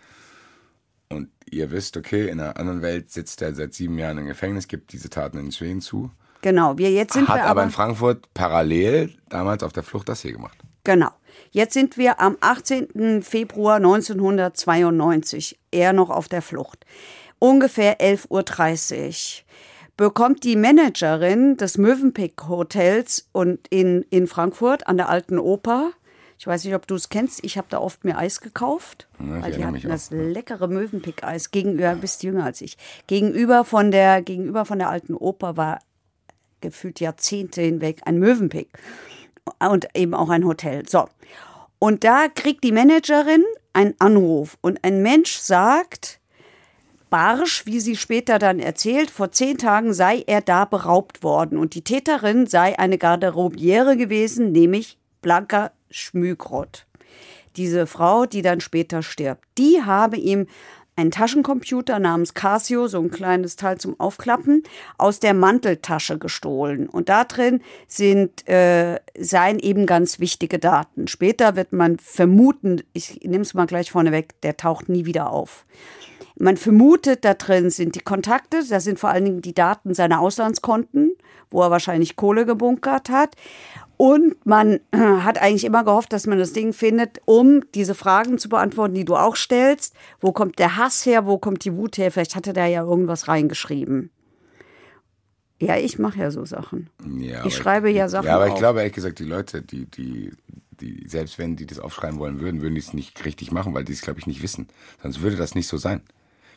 Und ihr wisst, okay, in einer anderen Welt sitzt er seit sieben Jahren im Gefängnis, gibt diese Taten in Schweden zu.
Genau, wir jetzt sind
hat
wir
aber
aber
in Frankfurt parallel damals auf der Flucht das hier gemacht.
Genau. Jetzt sind wir am 18. Februar 1992. Er noch auf der Flucht. Ungefähr 11.30 Uhr bekommt die Managerin des Mövenpick Hotels und in, in Frankfurt an der Alten Oper. Ich weiß nicht, ob du es kennst. Ich habe da oft mir Eis gekauft,
Ja, ich
weil die hatten das
auch,
leckere Mövenpick-Eis gegenüber, bist jünger als ich. Gegenüber von der, gegenüber von der Alten Oper war gefühlt Jahrzehnte hinweg ein Mövenpick und eben auch ein Hotel. So. Und da kriegt die Managerin einen Anruf und ein Mensch sagt, Barsch, wie sie später dann erzählt, vor zehn Tagen sei er da beraubt worden und die Täterin sei eine Garderobiere gewesen, nämlich Blanka Schmügrott. Diese Frau, die dann später stirbt, die habe ihm einen Taschencomputer namens Casio, so ein kleines Teil zum Aufklappen, aus der Manteltasche gestohlen. Und da drin sind, äh, seien eben ganz wichtige Daten. Später wird man vermuten, ich nehme es mal gleich vorneweg, der taucht nie wieder auf. Man vermutet, da drin sind die Kontakte, da sind vor allen Dingen die Daten seiner Auslandskonten, wo er wahrscheinlich Kohle gebunkert hat. Und man äh, hat eigentlich immer gehofft, dass man das Ding findet, um diese Fragen zu beantworten, die du auch stellst. Wo kommt der Hass her? Wo kommt die Wut her? Vielleicht hatte der ja irgendwas reingeschrieben. Ja, ich mache ja so Sachen.
Ja,
Ich schreibe ja Sachen
Ja, aber ich
auf.
glaube ehrlich gesagt, die Leute, die, die, die, selbst wenn die das aufschreiben wollen würden, würden die es nicht richtig machen, weil die es, glaube ich, nicht wissen. Sonst würde das nicht so sein.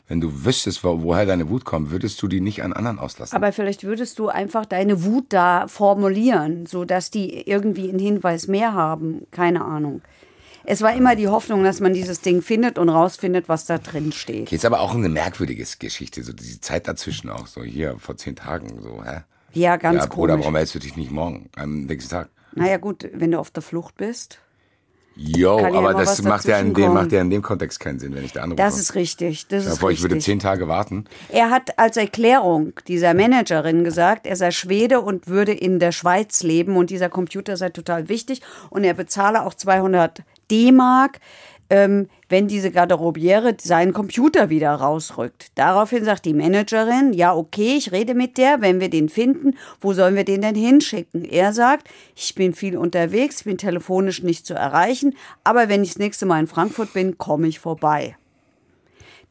Wenn du wüsstest, wo, woher deine Wut kommt, würdest du die nicht an anderen auslassen.
Aber vielleicht würdest du einfach deine Wut da formulieren, sodass die irgendwie einen Hinweis mehr haben. Keine Ahnung. Es war immer die Hoffnung, dass man dieses Ding findet und rausfindet, was da drin steht.
Okay, ist aber auch eine merkwürdige Geschichte, so diese Zeit dazwischen auch, so hier vor zehn Tagen, so, hä?
Ja, ganz
ja, Bruder,
komisch.
warum hältst du dich nicht morgen, am nächsten Tag?
Naja, gut, wenn du auf der Flucht bist.
Jo,
ja
aber das macht ja, in dem, macht ja in dem Kontext keinen Sinn, wenn ich da anrufe.
Das ist richtig. Das
dir
ist
vor, ich würde
richtig.
zehn Tage warten.
Er hat als Erklärung dieser Managerin gesagt, er sei Schwede und würde in der Schweiz leben und dieser Computer sei total wichtig und er bezahle auch 200 D-Mark, ähm, wenn diese Garderobiere seinen Computer wieder rausrückt. Daraufhin sagt die Managerin, ja okay, ich rede mit der, wenn wir den finden, wo sollen wir den denn hinschicken? Er sagt, ich bin viel unterwegs, bin telefonisch nicht zu erreichen, aber wenn ich das nächste Mal in Frankfurt bin, komme ich vorbei.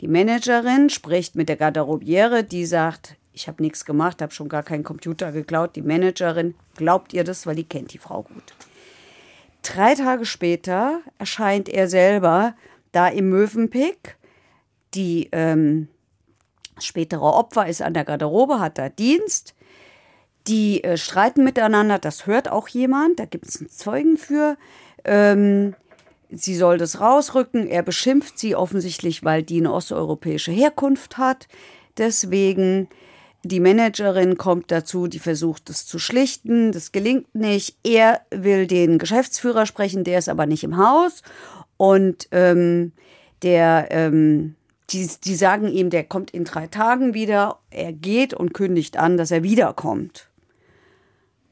Die Managerin spricht mit der Garderobiere, die sagt, ich habe nichts gemacht, habe schon gar keinen Computer geklaut. Die Managerin glaubt ihr das, weil die kennt die Frau gut. Drei Tage später erscheint er selber da im Möwenpick. Die ähm, spätere Opfer ist an der Garderobe, hat da Dienst. Die äh, streiten miteinander, das hört auch jemand, da gibt es einen Zeugen für. Ähm, sie soll das rausrücken. Er beschimpft sie offensichtlich, weil die eine osteuropäische Herkunft hat. Deswegen die Managerin kommt dazu, die versucht es zu schlichten. Das gelingt nicht. Er will den Geschäftsführer sprechen, der ist aber nicht im Haus. Und ähm, der, ähm, die, die sagen ihm, der kommt in drei Tagen wieder. Er geht und kündigt an, dass er wiederkommt.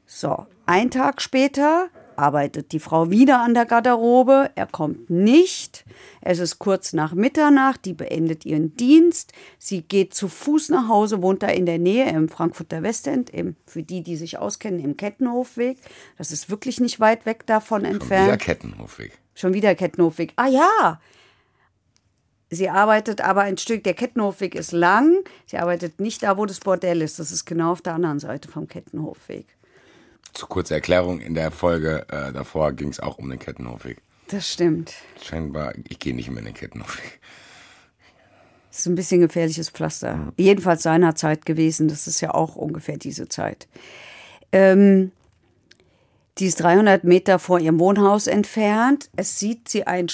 So, ein Tag später arbeitet die Frau wieder an der Garderobe. Er kommt nicht. Es ist kurz nach Mitternacht. Die beendet ihren Dienst. Sie geht zu Fuß nach Hause, wohnt da in der Nähe im Frankfurter Westend, im, für die, die sich auskennen, im Kettenhofweg. Das ist wirklich nicht weit weg davon entfernt.
Wieder Kettenhofweg.
Schon wieder Kettenhofweg. Ah ja. Sie arbeitet aber ein Stück, der Kettenhofweg ist lang. Sie arbeitet nicht da, wo das Bordell ist. Das ist genau auf der anderen Seite vom Kettenhofweg.
Zur kurzen Erklärung, in der Folge äh, davor ging es auch um den Kettenhofweg.
Das stimmt.
Scheinbar, ich gehe nicht mehr in den Kettenhofweg.
Das ist ein bisschen gefährliches Pflaster. Jedenfalls seinerzeit gewesen. Das ist ja auch ungefähr diese Zeit. Ähm, die ist 300 Meter vor ihrem Wohnhaus entfernt. Es sieht sie ein,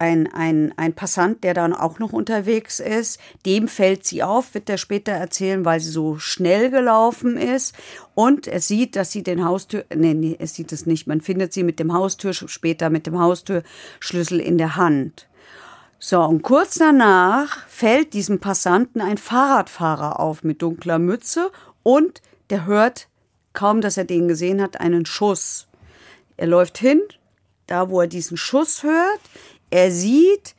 ein, ein, ein Passant, der dann auch noch unterwegs ist. Dem fällt sie auf, wird er später erzählen, weil sie so schnell gelaufen ist. Und es sieht, dass sie den Haustür, nee, nee, es sieht es nicht. Man findet sie mit dem Haustür, später mit dem Haustürschlüssel in der Hand. So, und kurz danach fällt diesem Passanten ein Fahrradfahrer auf mit dunkler Mütze und der hört, kaum dass er den gesehen hat, einen Schuss. Er läuft hin, da wo er diesen Schuss hört. Er sieht,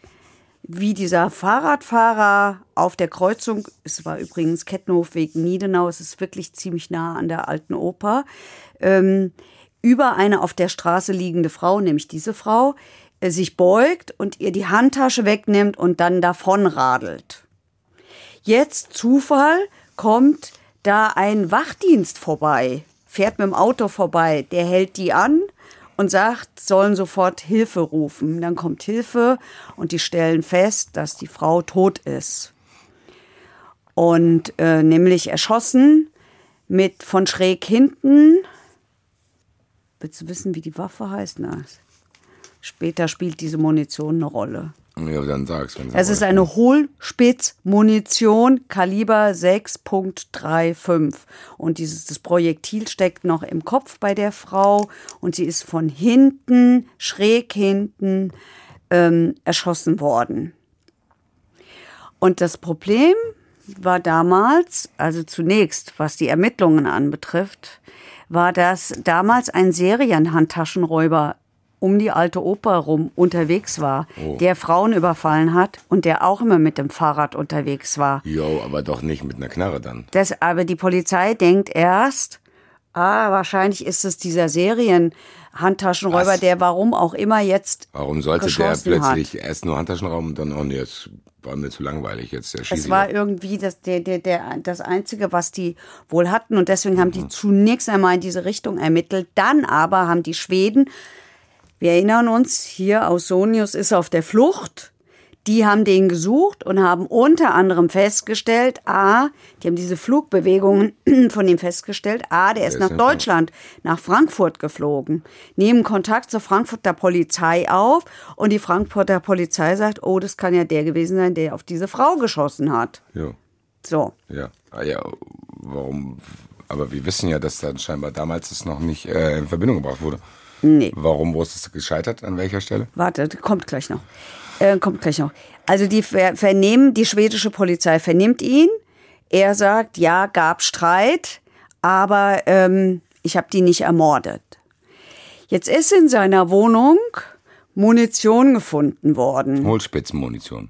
wie dieser Fahrradfahrer auf der Kreuzung, es war übrigens Kettenhofweg Niedenau, es ist wirklich ziemlich nah an der alten Oper, ähm, über eine auf der Straße liegende Frau, nämlich diese Frau, äh, sich beugt und ihr die Handtasche wegnimmt und dann davonradelt. Jetzt Zufall kommt da ein Wachdienst vorbei, fährt mit dem Auto vorbei, der hält die an und sagt, sollen sofort Hilfe rufen. Dann kommt Hilfe und die stellen fest, dass die Frau tot ist. Und äh, nämlich erschossen mit von schräg hinten. Willst du wissen, wie die Waffe heißt? Na, später spielt diese Munition eine Rolle.
Ja, dann sag's. Wenn
Es ist eine Hohlspitzmunition Kaliber 6.35 und dieses das Projektil steckt noch im Kopf bei der Frau und sie ist von hinten, schräg hinten ähm, erschossen worden. Und das Problem war damals, also zunächst, was die Ermittlungen anbetrifft, war, dass damals ein Serienhandtaschenräuber um die alte Oper rum unterwegs war, der Frauen überfallen hat und der auch immer mit dem Fahrrad unterwegs war.
Jo, aber doch nicht mit einer Knarre dann.
Das, aber die Polizei denkt erst, ah, wahrscheinlich ist es dieser Serienhandtaschenräuber,
Was?
der warum auch immer jetzt
Warum sollte der
geschossen hat.
plötzlich erst nur Handtaschenraum und dann, oh nee, jetzt war mir zu langweilig, jetzt erschieße
Es war irgendwie das, der, der, der, das Einzige, was die wohl hatten. Und deswegen haben
Mhm.
die zunächst einmal in diese Richtung ermittelt. Dann aber haben die Schweden, wir erinnern uns, hier Ausonius ist auf der Flucht. Die haben den gesucht und haben unter anderem festgestellt, A, die haben diese Flugbewegungen von ihm festgestellt, A, der ist nach Deutschland, nach Frankfurt geflogen, nehmen Kontakt zur Frankfurter Polizei auf und die Frankfurter Polizei sagt, oh, das kann ja der gewesen sein, der auf diese Frau geschossen hat.
Ja.
So.
Ja. Ah, ja, warum? Aber wir wissen ja, dass dann scheinbar damals es noch nicht äh, in Verbindung gebracht wurde.
Nee.
Warum wo ist es gescheitert? An welcher Stelle?
Warte, kommt gleich noch. Äh, kommt gleich noch. Also die ver vernehmen, die schwedische Polizei vernimmt ihn. Er sagt, ja, gab Streit, aber ähm, ich habe die nicht ermordet. Jetzt ist in seiner Wohnung Munition gefunden worden.
Hohlspitzenmunition.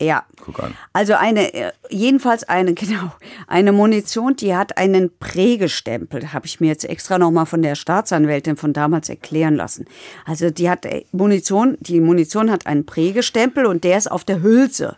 Ja.
Guck an.
Also eine, äh, jedenfalls eine, genau, eine Munition, die hat einen Prägestempel, habe ich mir jetzt extra nochmal von der Staatsanwältin von damals erklären lassen. Also die hat äh, Munition, die Munition hat einen Prägestempel und der ist auf der Hülse.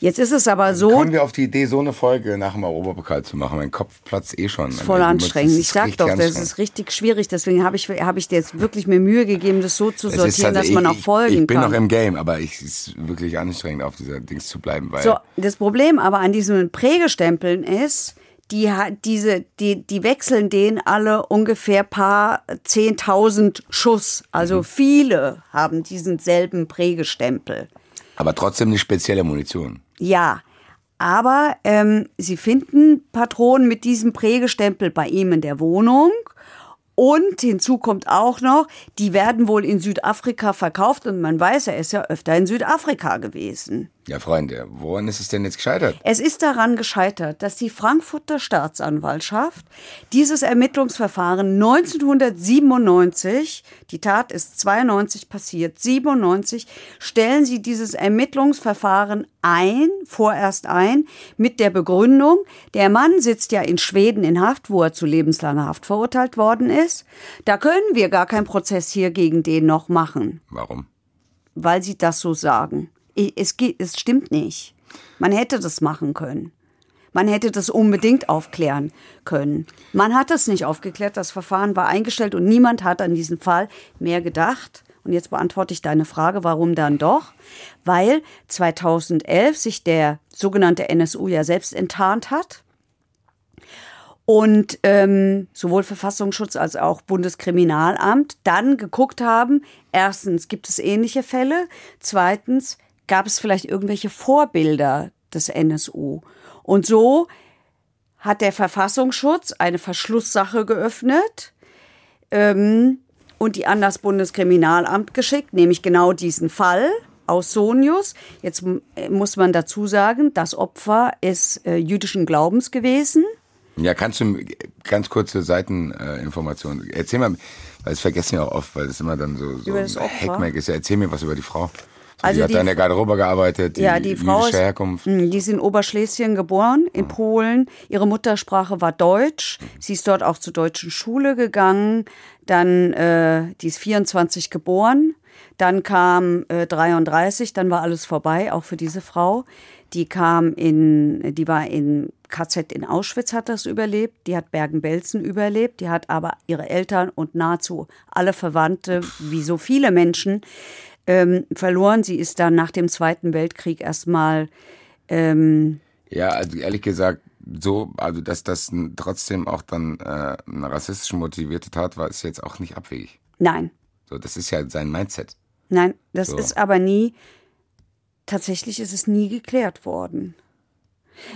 Jetzt ist es aber so,
Kommen wir auf die Idee, so eine Folge nach dem Europapokal zu machen? Mein Kopf platzt eh schon.
voll
Das
anstrengend.
ist
Ich sag doch, das ist richtig schwierig. Deswegen habe ich, hab ich dir jetzt wirklich mir Mühe gegeben, das so zu
Es ist
sortieren, dass
tatsächlich-
man auch folgen
ich, ich bin
kann.
noch im Game, aber ich, es ist wirklich anstrengend, auf dieser Dings zu bleiben, weil
So, das Problem aber an diesen Prägestempeln ist, die, diese, die, die wechseln den alle ungefähr paar 10.000 Schuss. Also
Mhm.
viele haben diesen selben Prägestempel.
aber trotzdem eine spezielle Munition.
Ja, aber ähm, sie finden Patronen mit diesem Prägestempel bei ihm in der Wohnung. Und hinzu kommt auch noch, die werden wohl in Südafrika verkauft und man weiß, er ist ja öfter in Südafrika gewesen.
Ja, Freunde, woran ist es denn jetzt gescheitert?
Es ist daran gescheitert, dass die Frankfurter Staatsanwaltschaft dieses Ermittlungsverfahren 1997, die Tat ist 92 passiert, 97, stellen sie dieses Ermittlungsverfahren ein, vorerst ein, mit der Begründung, der Mann sitzt ja in Schweden in Haft, wo er zu lebenslanger Haft verurteilt worden ist. Da können wir gar keinen Prozess hier gegen den noch machen
Warum?
weil sie das so sagen. Es, es stimmt nicht. Man hätte das machen können. Man hätte das unbedingt aufklären können. Man hat es nicht aufgeklärt. Das Verfahren war eingestellt und niemand hat an diesen Fall mehr gedacht. Und jetzt beantworte ich deine Frage, warum dann doch? Weil 2011 sich der sogenannte NSU ja selbst enttarnt hat und ähm, sowohl Verfassungsschutz als auch Bundeskriminalamt dann geguckt haben, erstens gibt es ähnliche Fälle, zweitens gab es vielleicht irgendwelche Vorbilder des NSU. Und so hat der Verfassungsschutz eine Verschlusssache geöffnet ähm, und die an das Bundeskriminalamt geschickt, nämlich genau diesen Fall aus Sonius. Jetzt äh, muss man dazu sagen, das Opfer ist äh, jüdischen Glaubens gewesen.
Ja, kannst du ganz kurze Seiteninformationen. Erzähl mal, weil es vergessen ja auch oft, weil es immer dann so, so ein? Hackmack ist. Ja, erzähl mir was über die Frau. So,
Also
die hat
die
in der Garderobe gearbeitet, die,
Ja, die Frau ist,
Herkunft.
mh, die ist in Oberschlesien geboren, in Polen. Ihre Muttersprache war Deutsch. Sie ist dort auch zur deutschen Schule gegangen. Dann, äh, die ist 24 geboren. Dann kam äh, 33, dann war alles vorbei, auch für diese Frau. Die kam in, die war in KZ in Auschwitz, hat das überlebt. Die hat Bergen-Belsen überlebt. Die hat aber ihre Eltern und nahezu alle Verwandte, wie so viele Menschen, ähm, verloren. Sie ist dann nach dem Zweiten Weltkrieg erstmal ähm,
Ja, also ehrlich gesagt, so, also dass das trotzdem auch dann äh, eine rassistisch motivierte Tat war, ist jetzt auch nicht abwegig.
Nein,
So, das ist ja sein Mindset.
nein, das
So.
ist aber nie, tatsächlich ist es nie geklärt worden.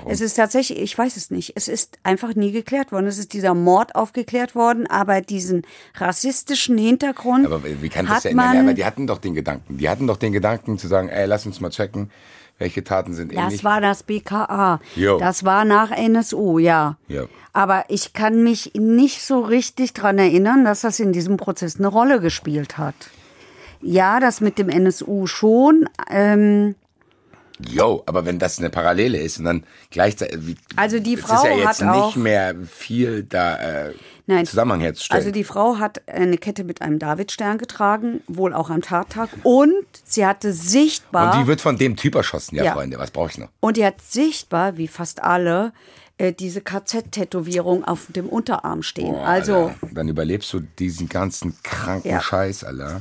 Es ist tatsächlich, ich weiß es nicht, es ist einfach nie geklärt worden. Es ist dieser Mord aufgeklärt worden, aber diesen rassistischen Hintergrund
Aber wie kann das Ja, aber die hatten doch den Gedanken. Die hatten doch den Gedanken zu sagen, ey, lass uns mal checken, welche Taten sind
das
ähnlich.
war das BKA.
Jo.
Das war nach NSU, ja.
Ja.
Aber ich kann mich nicht so richtig dran erinnern, dass das in diesem Prozess eine Rolle gespielt hat. Ja, das mit dem NSU schon. Ähm,
Jo, aber wenn das eine Parallele ist und dann gleichzeitig,
Also die Frau
ist ja jetzt
hat auch-
nicht mehr viel da äh,
Nein.
Zusammenhang herzustellen.
Also die Frau hat eine Kette mit einem Davidstern getragen, wohl auch am Tattag. Und sie hatte sichtbar.
und die wird von dem Typ erschossen, ja,
Ja.
Freunde. Was brauche ich noch?
Und die hat sichtbar, wie fast alle, äh, diese KZ-Tätowierung auf dem Unterarm stehen.
Boah,
also,
Alter, dann überlebst du diesen ganzen kranken
Ja.
Scheiß, Alter.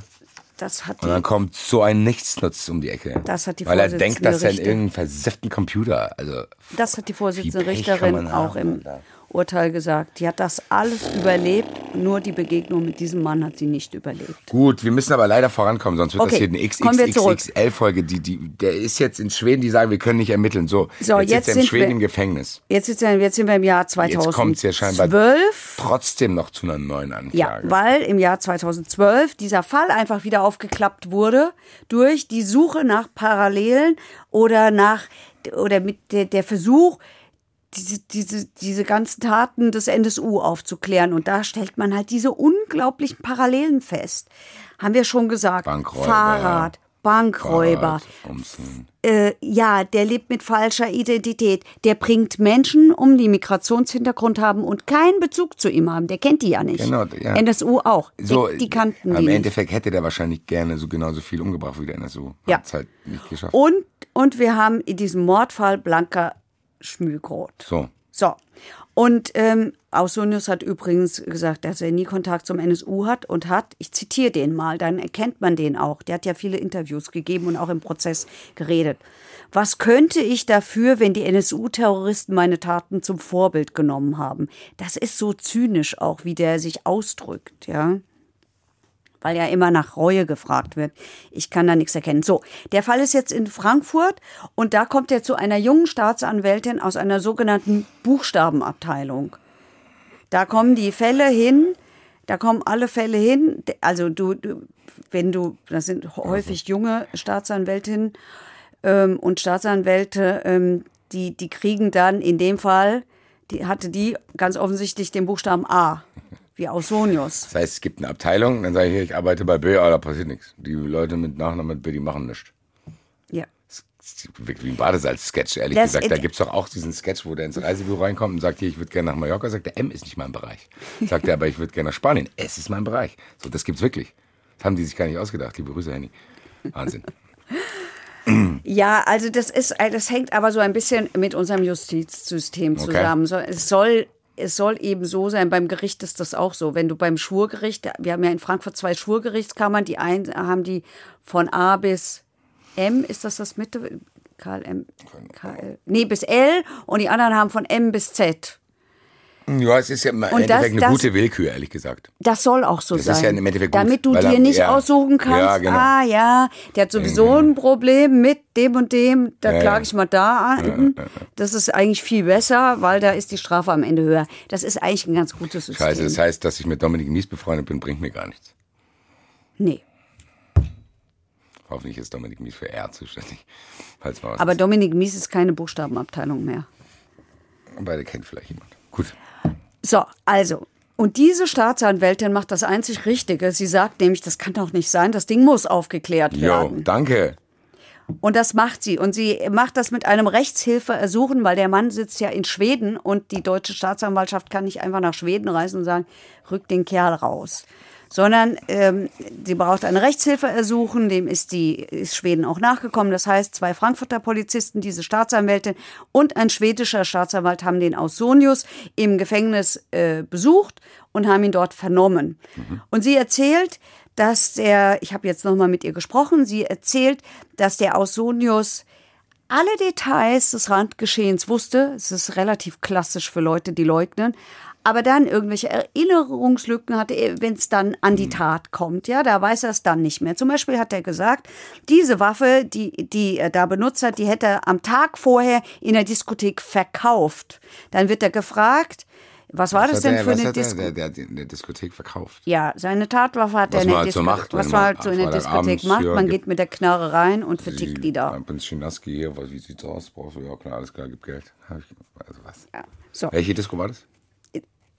Das hat
Und dann
die,
kommt so ein Nichtsnutz um die Ecke.
Das hat die
Weil er denkt, dass er in irgendeinem versifften Computer, also
das hat die Vorsitzende Richterin auch im
Alter.
Urteil gesagt. Die hat das alles überlebt, nur die Begegnung mit diesem Mann hat sie nicht überlebt.
Gut, wir müssen aber leider vorankommen, sonst wird
Okay,
das hier eine
kommen wir zurück.
XXXL-Folge. Die, die, der ist jetzt in Schweden, die sagen, wir können nicht ermitteln. So,
So,
jetzt,
jetzt
sitzt er in Schweden
wir-
im Gefängnis.
Jetzt, sind wir- jetzt sind wir im Jahr
Jetzt kommt's ja scheinbar
2012.
trotzdem noch zu einer neuen
Ja,
Anklage.
weil im Jahr 2012 dieser Fall einfach wieder aufgeklappt wurde durch die Suche nach Parallelen oder nach oder mit der, der Versuch, diese, diese, diese ganzen Taten des NSU aufzuklären. Und da stellt man halt diese unglaublichen Parallelen fest. Haben wir schon gesagt.
Bankräuber.
Fahrrad, Bankräuber. Äh, ja, der lebt mit falscher Identität. Der bringt Menschen um, die Migrationshintergrund haben und keinen Bezug zu ihm haben. Der kennt die ja nicht.
Genau, ja.
NSU auch.
So,
die, die kannten
Im. Endeffekt hätte der wahrscheinlich gerne so genauso viel umgebracht wie der NSU.
Ja.
Hat's halt nicht geschafft.
Und, und wir haben in diesem Mordfall Blanka Schmügroth.
So.
So. Und ähm, Ausonius hat übrigens gesagt, dass er nie Kontakt zum NSU hat und hat, ich zitiere den mal, dann erkennt man den auch. Der hat ja viele Interviews gegeben und auch im Prozess geredet. Was könnte ich dafür, wenn die NSU-Terroristen meine Taten zum Vorbild genommen haben? Das ist so zynisch auch, wie der sich ausdrückt, ja weil ja immer nach Reue gefragt wird. Ich kann da nichts erkennen. So, der Fall ist jetzt in Frankfurt und da kommt er zu einer jungen Staatsanwältin aus einer sogenannten Buchstabenabteilung. Da kommen die Fälle hin, da kommen alle Fälle hin. Also du, du wenn du, das sind häufig junge Staatsanwältinnen ähm, und Staatsanwälte, ähm, die, die kriegen dann in dem Fall, die hatte die ganz offensichtlich den Buchstaben A, wie Ausonius.
Das heißt, es gibt eine Abteilung, dann sage ich, hier, ich arbeite bei B, aber da passiert nichts. Die Leute mit Nachnamen mit B, die machen nichts.
Ja.
Das ist Wie ein Badesalz-Sketch, ehrlich
Das-
gesagt. Da gibt's doch auch diesen Sketch, wo der ins Reisebüro reinkommt und sagt, hier, ich würde gerne nach Mallorca. Sagt er, M ist nicht mein Bereich. Sagt er, aber ich würde gerne nach Spanien. S ist mein Bereich. So, das gibt's wirklich. Das haben die sich gar nicht ausgedacht. Liebe Grüße, Henny. Wahnsinn.
Ja, also das ist, das hängt aber so ein bisschen mit unserem Justizsystem
Okay.
zusammen. So, Es soll, es soll eben so sein, beim Gericht ist das auch so. Wenn du beim Schwurgericht, wir haben ja in Frankfurt zwei Schwurgerichtskammern, die einen haben die von A bis M, ist das das Mitte? KLM, KL, nee, bis L und die anderen haben von M bis Z.
Ja, es ist ja im
Und
Endeffekt
das-
eine
das-
gute Willkür, ehrlich gesagt.
Das soll auch so
Das
sein.
ist ja im Endeffekt gut,
Damit du dir
er-
nicht
ja.
aussuchen kannst,
Ja, genau.
ah ja, der hat sowieso ein Problem mit dem und dem, da
Ja,
klage ich mal da an. Das ist eigentlich viel besser, weil da ist die Strafe am Ende höher. Das ist eigentlich ein ganz gutes System.
Scheiße, das heißt, dass ich mit Dominik Mies befreundet bin, bringt mir gar nichts.
nee.
Hoffentlich ist Dominik Mies für R zuständig. Falls mal
Aber
ist.
Dominik Mies ist keine Buchstabenabteilung mehr.
Beide kennt vielleicht jemand. Gut.
So, also. Und diese Staatsanwältin macht das einzig Richtige. Sie sagt nämlich, das kann doch nicht sein, das Ding muss aufgeklärt
Jo,
werden.
danke.
Und das macht sie. Und sie macht das mit einem Rechtshilfeersuchen, weil der Mann sitzt ja in Schweden und die deutsche Staatsanwaltschaft kann nicht einfach nach Schweden reisen und sagen, rück den Kerl raus. Sondern ähm, sie braucht eine Rechtshilfe ersuchen, dem ist die ist Schweden auch nachgekommen. Das heißt, zwei Frankfurter Polizisten, diese Staatsanwältin und ein schwedischer Staatsanwalt haben den Ausonius im Gefängnis äh, besucht und haben ihn dort vernommen. Und sie erzählt, dass der, ich habe jetzt nochmal mit ihr gesprochen, sie erzählt, dass der Ausonius alle Details des Randgeschehens wusste. Es ist relativ klassisch für Leute, die leugnen. Aber dann irgendwelche Erinnerungslücken hatte, wenn es dann an die Tat kommt. Ja, da weiß er es dann nicht mehr. Zum Beispiel hat er gesagt, diese Waffe, die, die er da benutzt hat, die hätte er am Tag vorher in der Diskothek verkauft. Dann wird er gefragt, was war das
Was hat
denn
der-
für eine
hat
Diskothek?
der, der hat in der Diskothek verkauft.
Ja, seine Tatwaffe hat er in der Diskothek.
macht,
was man halt so in der Diskothek macht.
ja,
Man
gibt-
geht mit der Knarre rein und vertickt die da.
Ein bisschen Naski hier, was, wie sieht's aus? Brauchst du, ja klar, alles klar, gib Geld. Ich, also was.
Ja. So.
Welche Disco war das?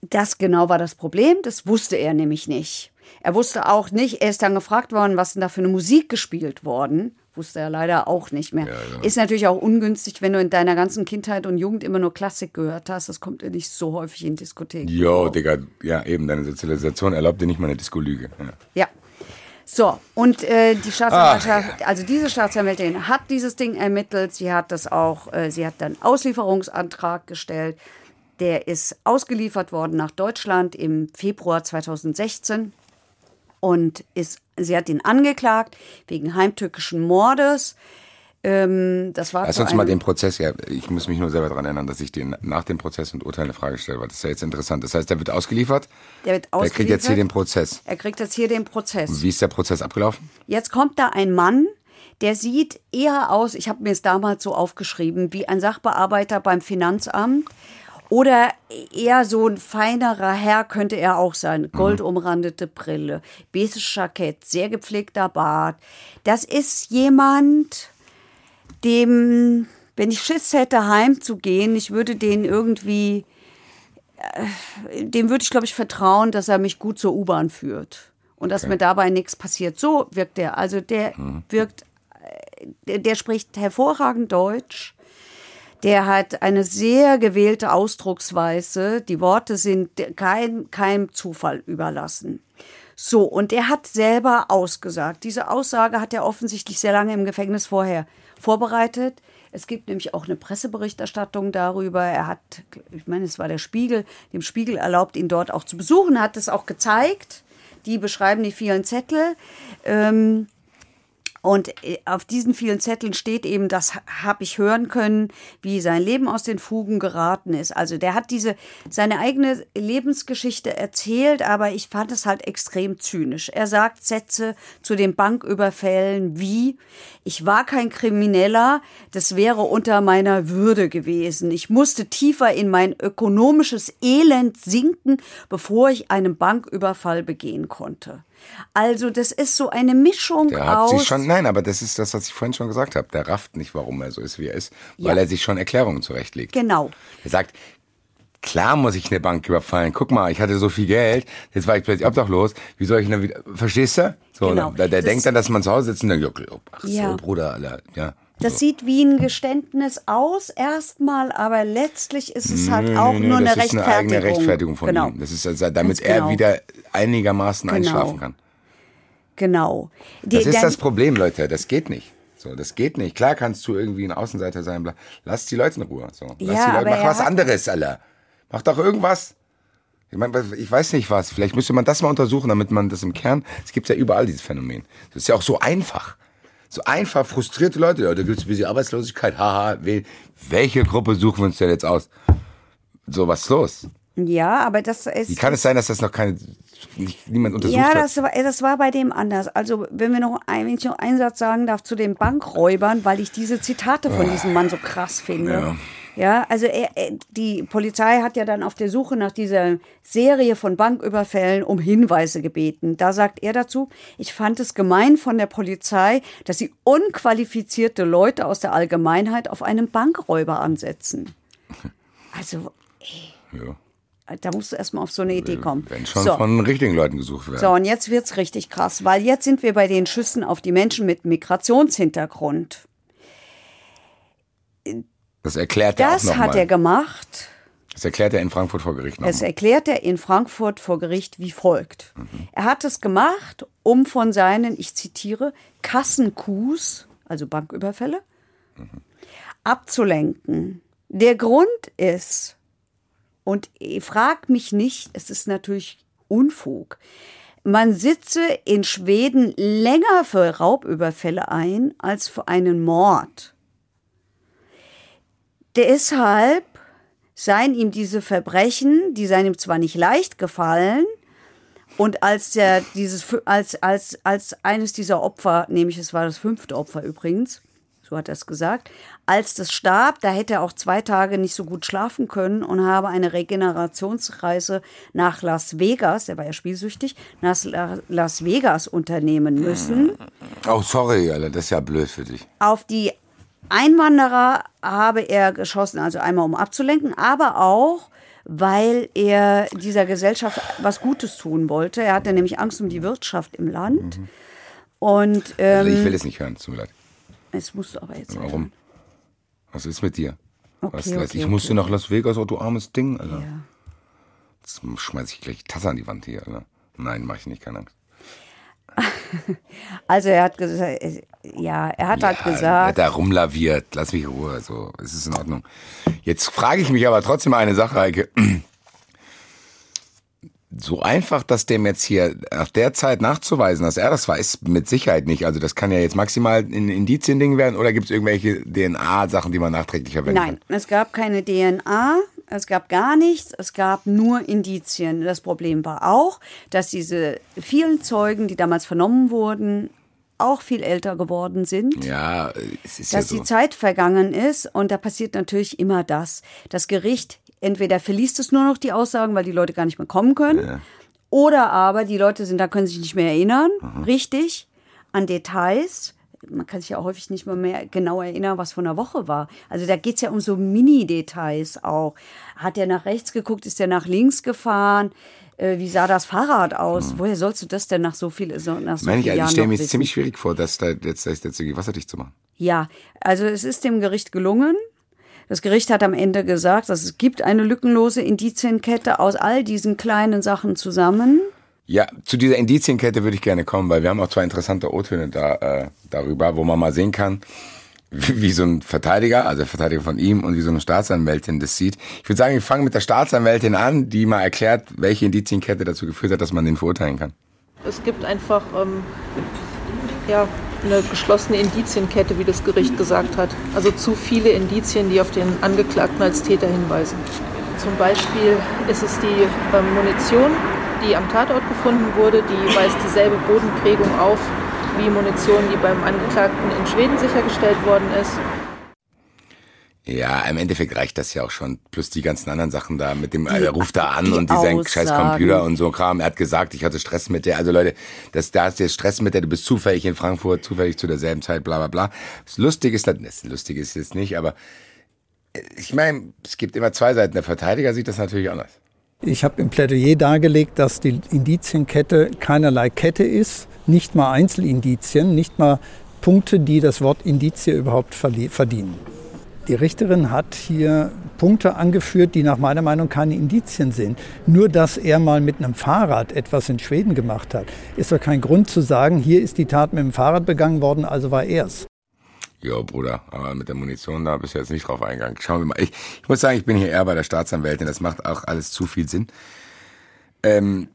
Das genau war das Problem, das wusste er nämlich nicht. Er wusste auch nicht, er ist dann gefragt worden, was denn da für eine Musik gespielt worden. Wusste er leider auch nicht mehr.
ja.
Ist natürlich auch ungünstig, wenn du in deiner ganzen Kindheit und Jugend immer nur Klassik gehört hast. Das kommt dir nicht so häufig in Diskotheken.
Jo. Digga, ja eben, deine Sozialisation erlaubt dir nicht mal eine Disco-Lüge. Ja.
Ja. So, und äh, die Staatsanwaltschaft, also diese Staatsanwältin hat dieses Ding ermittelt. Sie hat das auch, äh, sie hat dann Auslieferungsantrag gestellt. Der ist ausgeliefert worden nach Deutschland im Februar 2016. und ist, sie hat ihn angeklagt wegen heimtückischen Mordes. Ähm, das war
Lass uns mal den Prozess, ja, ich muss mich nur selber daran erinnern, dass ich den nach dem Prozess und Urteil eine Frage stelle, weil das ist ja jetzt interessant. Das heißt, der wird ausgeliefert,
Der wird
der kriegt jetzt hier den
ausgeliefert.
Prozess.
Er kriegt jetzt hier den Prozess.
Wie ist der Prozess abgelaufen?
Jetzt kommt da ein Mann, der sieht eher aus, ich habe mir es damals so aufgeschrieben, wie ein Sachbearbeiter beim Finanzamt. Oder eher so ein feinerer Herr könnte er auch sein. Goldumrandete Brille, beiges Jackett, sehr gepflegter Bart. Das ist jemand, dem, wenn ich Schiss hätte, heimzugehen, ich würde den irgendwie, äh, dem würde ich, glaube ich, vertrauen, dass er mich gut zur U-Bahn führt. Und dass mir dabei nichts passiert. So wirkt der. Also der wirkt, äh, der spricht hervorragend Deutsch. Der hat eine sehr gewählte Ausdrucksweise. Die Worte sind kein, keinem Zufall überlassen. So, und er hat selber ausgesagt. Diese Aussage hat er offensichtlich sehr lange im Gefängnis vorher vorbereitet. Es gibt nämlich auch eine Presseberichterstattung darüber. Er hat, ich meine, es war der Spiegel, dem Spiegel erlaubt, ihn dort auch zu besuchen, hat es auch gezeigt. Die beschreiben die vielen Zettel. Ähm, und äh, auf diesen vielen Zetteln steht eben, das habe ich hören können, wie sein Leben aus den Fugen geraten ist. Also der hat diese seine eigene Lebensgeschichte erzählt, aber ich fand es halt extrem zynisch. Er sagt Sätze zu den Banküberfällen wie ich war kein Krimineller, das wäre unter meiner Würde gewesen. Ich musste tiefer in mein ökonomisches Elend sinken, bevor ich einen Banküberfall begehen konnte. Also das ist so eine Mischung
Der hat
aus
sich schon, nein, aber das ist das, was ich vorhin schon gesagt habe. Der rafft nicht, warum er so ist, wie er ist, weil
Ja.
er sich schon Erklärungen zurechtlegt.
Genau.
Er sagt, klar muss ich eine Bank überfallen. Guck mal, ich hatte so viel Geld, jetzt war ich plötzlich obdachlos. Wie soll ich denn wieder, verstehst du? So,
Genau.
der, der denkt dann, dass man zu Hause sitzt und denkt, ja, ach so,
Ja.
Bruder, Alter, ja.
Das sieht wie ein Geständnis aus erstmal, aber letztlich ist es halt
Nee,
auch
nee, nee,
nur
das
eine
ist eine
Rechtfertigung.
eigene Rechtfertigung von
genau.
ihm. Das ist also, damit
Ganz
er
genau.
wieder einigermaßen
Genau.
einschlafen kann.
Genau. Die-
Das ist das Problem, Leute. Das geht nicht. So, das geht nicht. Klar kannst du irgendwie ein Außenseiter sein. Bla. Lass die Leute in Ruhe. So. Lass
Ja,
die Leute, mach was anderes, Alter. Mach doch irgendwas. Ich meine, ich weiß nicht was. Vielleicht müsste man das mal untersuchen, damit man das im Kern. Es gibt ja überall dieses Phänomen. Das ist ja auch so einfach. So einfach, frustrierte Leute. Ja, da gibt es ein bisschen Arbeitslosigkeit. Haha, we- welche Gruppe suchen wir uns denn jetzt aus? So, was ist los?
Ja, aber das ist.
Wie kann es sein, dass das noch keine, niemand untersucht
ja,
hat?
das war, das war bei dem anders. Also, wenn wir noch ein, wenn ich noch einen Satz sagen darf zu den Bankräubern, weil ich diese Zitate von diesem Mann so krass finde.
Ja.
Ja, also er, er, die Polizei hat ja dann auf der Suche nach dieser Serie von Banküberfällen um Hinweise gebeten. Da sagt er dazu, ich fand es gemein von der Polizei, dass sie unqualifizierte Leute aus der Allgemeinheit auf einen Bankräuber ansetzen. Also,
ja.
da musst du erstmal auf so eine Idee kommen.
Wenn schon
so.
von richtigen Leuten gesucht werden.
So, und jetzt wird's richtig krass, weil jetzt sind wir bei den Schüssen auf die Menschen mit Migrationshintergrund.
Das erklärt er auch
Das
noch
hat
mal.
er gemacht.
Das erklärt er in Frankfurt vor Gericht
Das erklärt er in Frankfurt vor Gericht wie folgt. Er hat es gemacht, um von seinen, ich zitiere, Kassenkus, also Banküberfälle, abzulenken. Der Grund ist, und frag mich nicht, es ist natürlich Unfug. Man sitze in Schweden länger für Raubüberfälle ein als für einen Mord. Deshalb seien ihm diese Verbrechen, die seien ihm zwar nicht leicht gefallen, und als er dieses, als, als, als eines dieser Opfer, nämlich es war das fünfte Opfer übrigens, so hat er es gesagt, als das starb, da hätte er auch zwei Tage nicht so gut schlafen können und habe eine Regenerationsreise nach Las Vegas, er war ja spielsüchtig, nach La- Las Vegas unternehmen müssen.
Oh, sorry, Alter, das ist ja blöd für dich.
Auf die Einwanderer habe er geschossen, also einmal um abzulenken, aber auch, weil er dieser Gesellschaft was Gutes tun wollte. Er hatte nämlich Angst um die Wirtschaft im Land. Und ähm,
Also ich will es nicht hören, tut mir leid.
es musst du aber jetzt
Warum? Was ist mit dir?
Okay,
Was,
okay,
ich
okay.
musste nach Las Vegas, oh du armes Ding, Alter.
Ja.
Jetzt schmeiß ich gleich die Tasse an die Wand hier, Alter. Nein, mach ich nicht, keine Angst.
Also er hat gesagt, ja, er hat halt
Ja,
gesagt,
Da rumlaviert, lass mich in Ruhe, so, es ist in Ordnung. Jetzt frage ich mich aber trotzdem eine Sache, Heike. so einfach, das dem jetzt hier nach der Zeit nachzuweisen, dass er das war, ist mit Sicherheit nicht. Also das kann ja jetzt maximal ein Indizien-Ding werden oder gibt es irgendwelche DNA-Sachen, die man nachträglich verwenden
Nein, es gab keine DNA, es gab gar nichts, es gab nur Indizien. Das Problem war auch, dass diese vielen Zeugen, die damals vernommen wurden, auch viel älter geworden sind.
Ja, es ist
dass
ja so.
die Zeit vergangen ist und da passiert natürlich immer das. Das Gericht entweder verliest es nur noch die Aussagen, weil die Leute gar nicht mehr kommen können,
Ja.
oder aber die Leute sind da, können sich nicht mehr erinnern, richtig, an Details. Man kann sich ja häufig nicht mehr, mehr genau erinnern, was vor einer Woche war. Also da geht's ja um so Mini-Details auch. Hat er nach rechts geguckt, ist er nach links gefahren? Äh, wie sah das Fahrrad aus? Woher sollst du das denn nach so viel, so, nach so
Meine ich, also ich stelle mir jetzt
wissen?
ziemlich schwierig vor, dass da jetzt, jetzt, jetzt irgendwie wasserdicht zu machen.
Ja, also es ist dem Gericht gelungen. Das Gericht hat am Ende gesagt, dass es gibt eine lückenlose Indizienkette aus all diesen kleinen Sachen zusammen.
Ja, zu dieser Indizienkette würde ich gerne kommen, weil wir haben auch zwei interessante O-Töne da, äh, darüber, wo man mal sehen kann, wie, so ein Verteidiger, also der Verteidiger von ihm und wie so eine Staatsanwältin das sieht. Ich würde sagen, wir fangen mit der Staatsanwältin an, die mal erklärt, welche Indizienkette dazu geführt hat, dass man den verurteilen kann.
Es gibt einfach ähm, ja, eine geschlossene Indizienkette, wie das Gericht gesagt hat. Also zu viele Indizien, die auf den Angeklagten als Täter hinweisen. Zum Beispiel ist es die ähm, Munition, die am Tatort gefunden wurde, die weist dieselbe Bodenprägung auf wie Munition, die beim Angeklagten in Schweden sichergestellt worden ist.
Ja, im Endeffekt reicht das ja auch schon. Plus die ganzen anderen Sachen da mit dem, er ruft da an
die
und dieser scheiß. Computer und so Kram. Er hat gesagt, ich hatte Stress mit der. Also Leute, das, da ist der Stress mit der, du bist zufällig in Frankfurt, zufällig zu derselben Zeit, bla bla bla. Das Lustige ist, das Lustige ist jetzt nicht, aber äh, ich meine, es gibt immer zwei Seiten. Der Verteidiger sieht das natürlich anders.
Ich habe im Plädoyer dargelegt, dass die Indizienkette keinerlei Kette ist, nicht mal Einzelindizien, nicht mal Punkte, die das Wort Indizie überhaupt verdienen. Die Richterin hat hier Punkte angeführt, die nach meiner Meinung keine Indizien sind. Nur, dass er mal mit einem Fahrrad etwas in Schweden gemacht hat, ist doch kein Grund zu sagen, hier ist die Tat mit dem Fahrrad begangen worden, also war er's.
Jo, Bruder, aber mit der Munition, da bist du jetzt nicht drauf eingegangen. Schauen wir mal. Ich, ich muss sagen, ich bin hier eher bei der Staatsanwältin. Das macht auch alles zu viel Sinn. Ähm,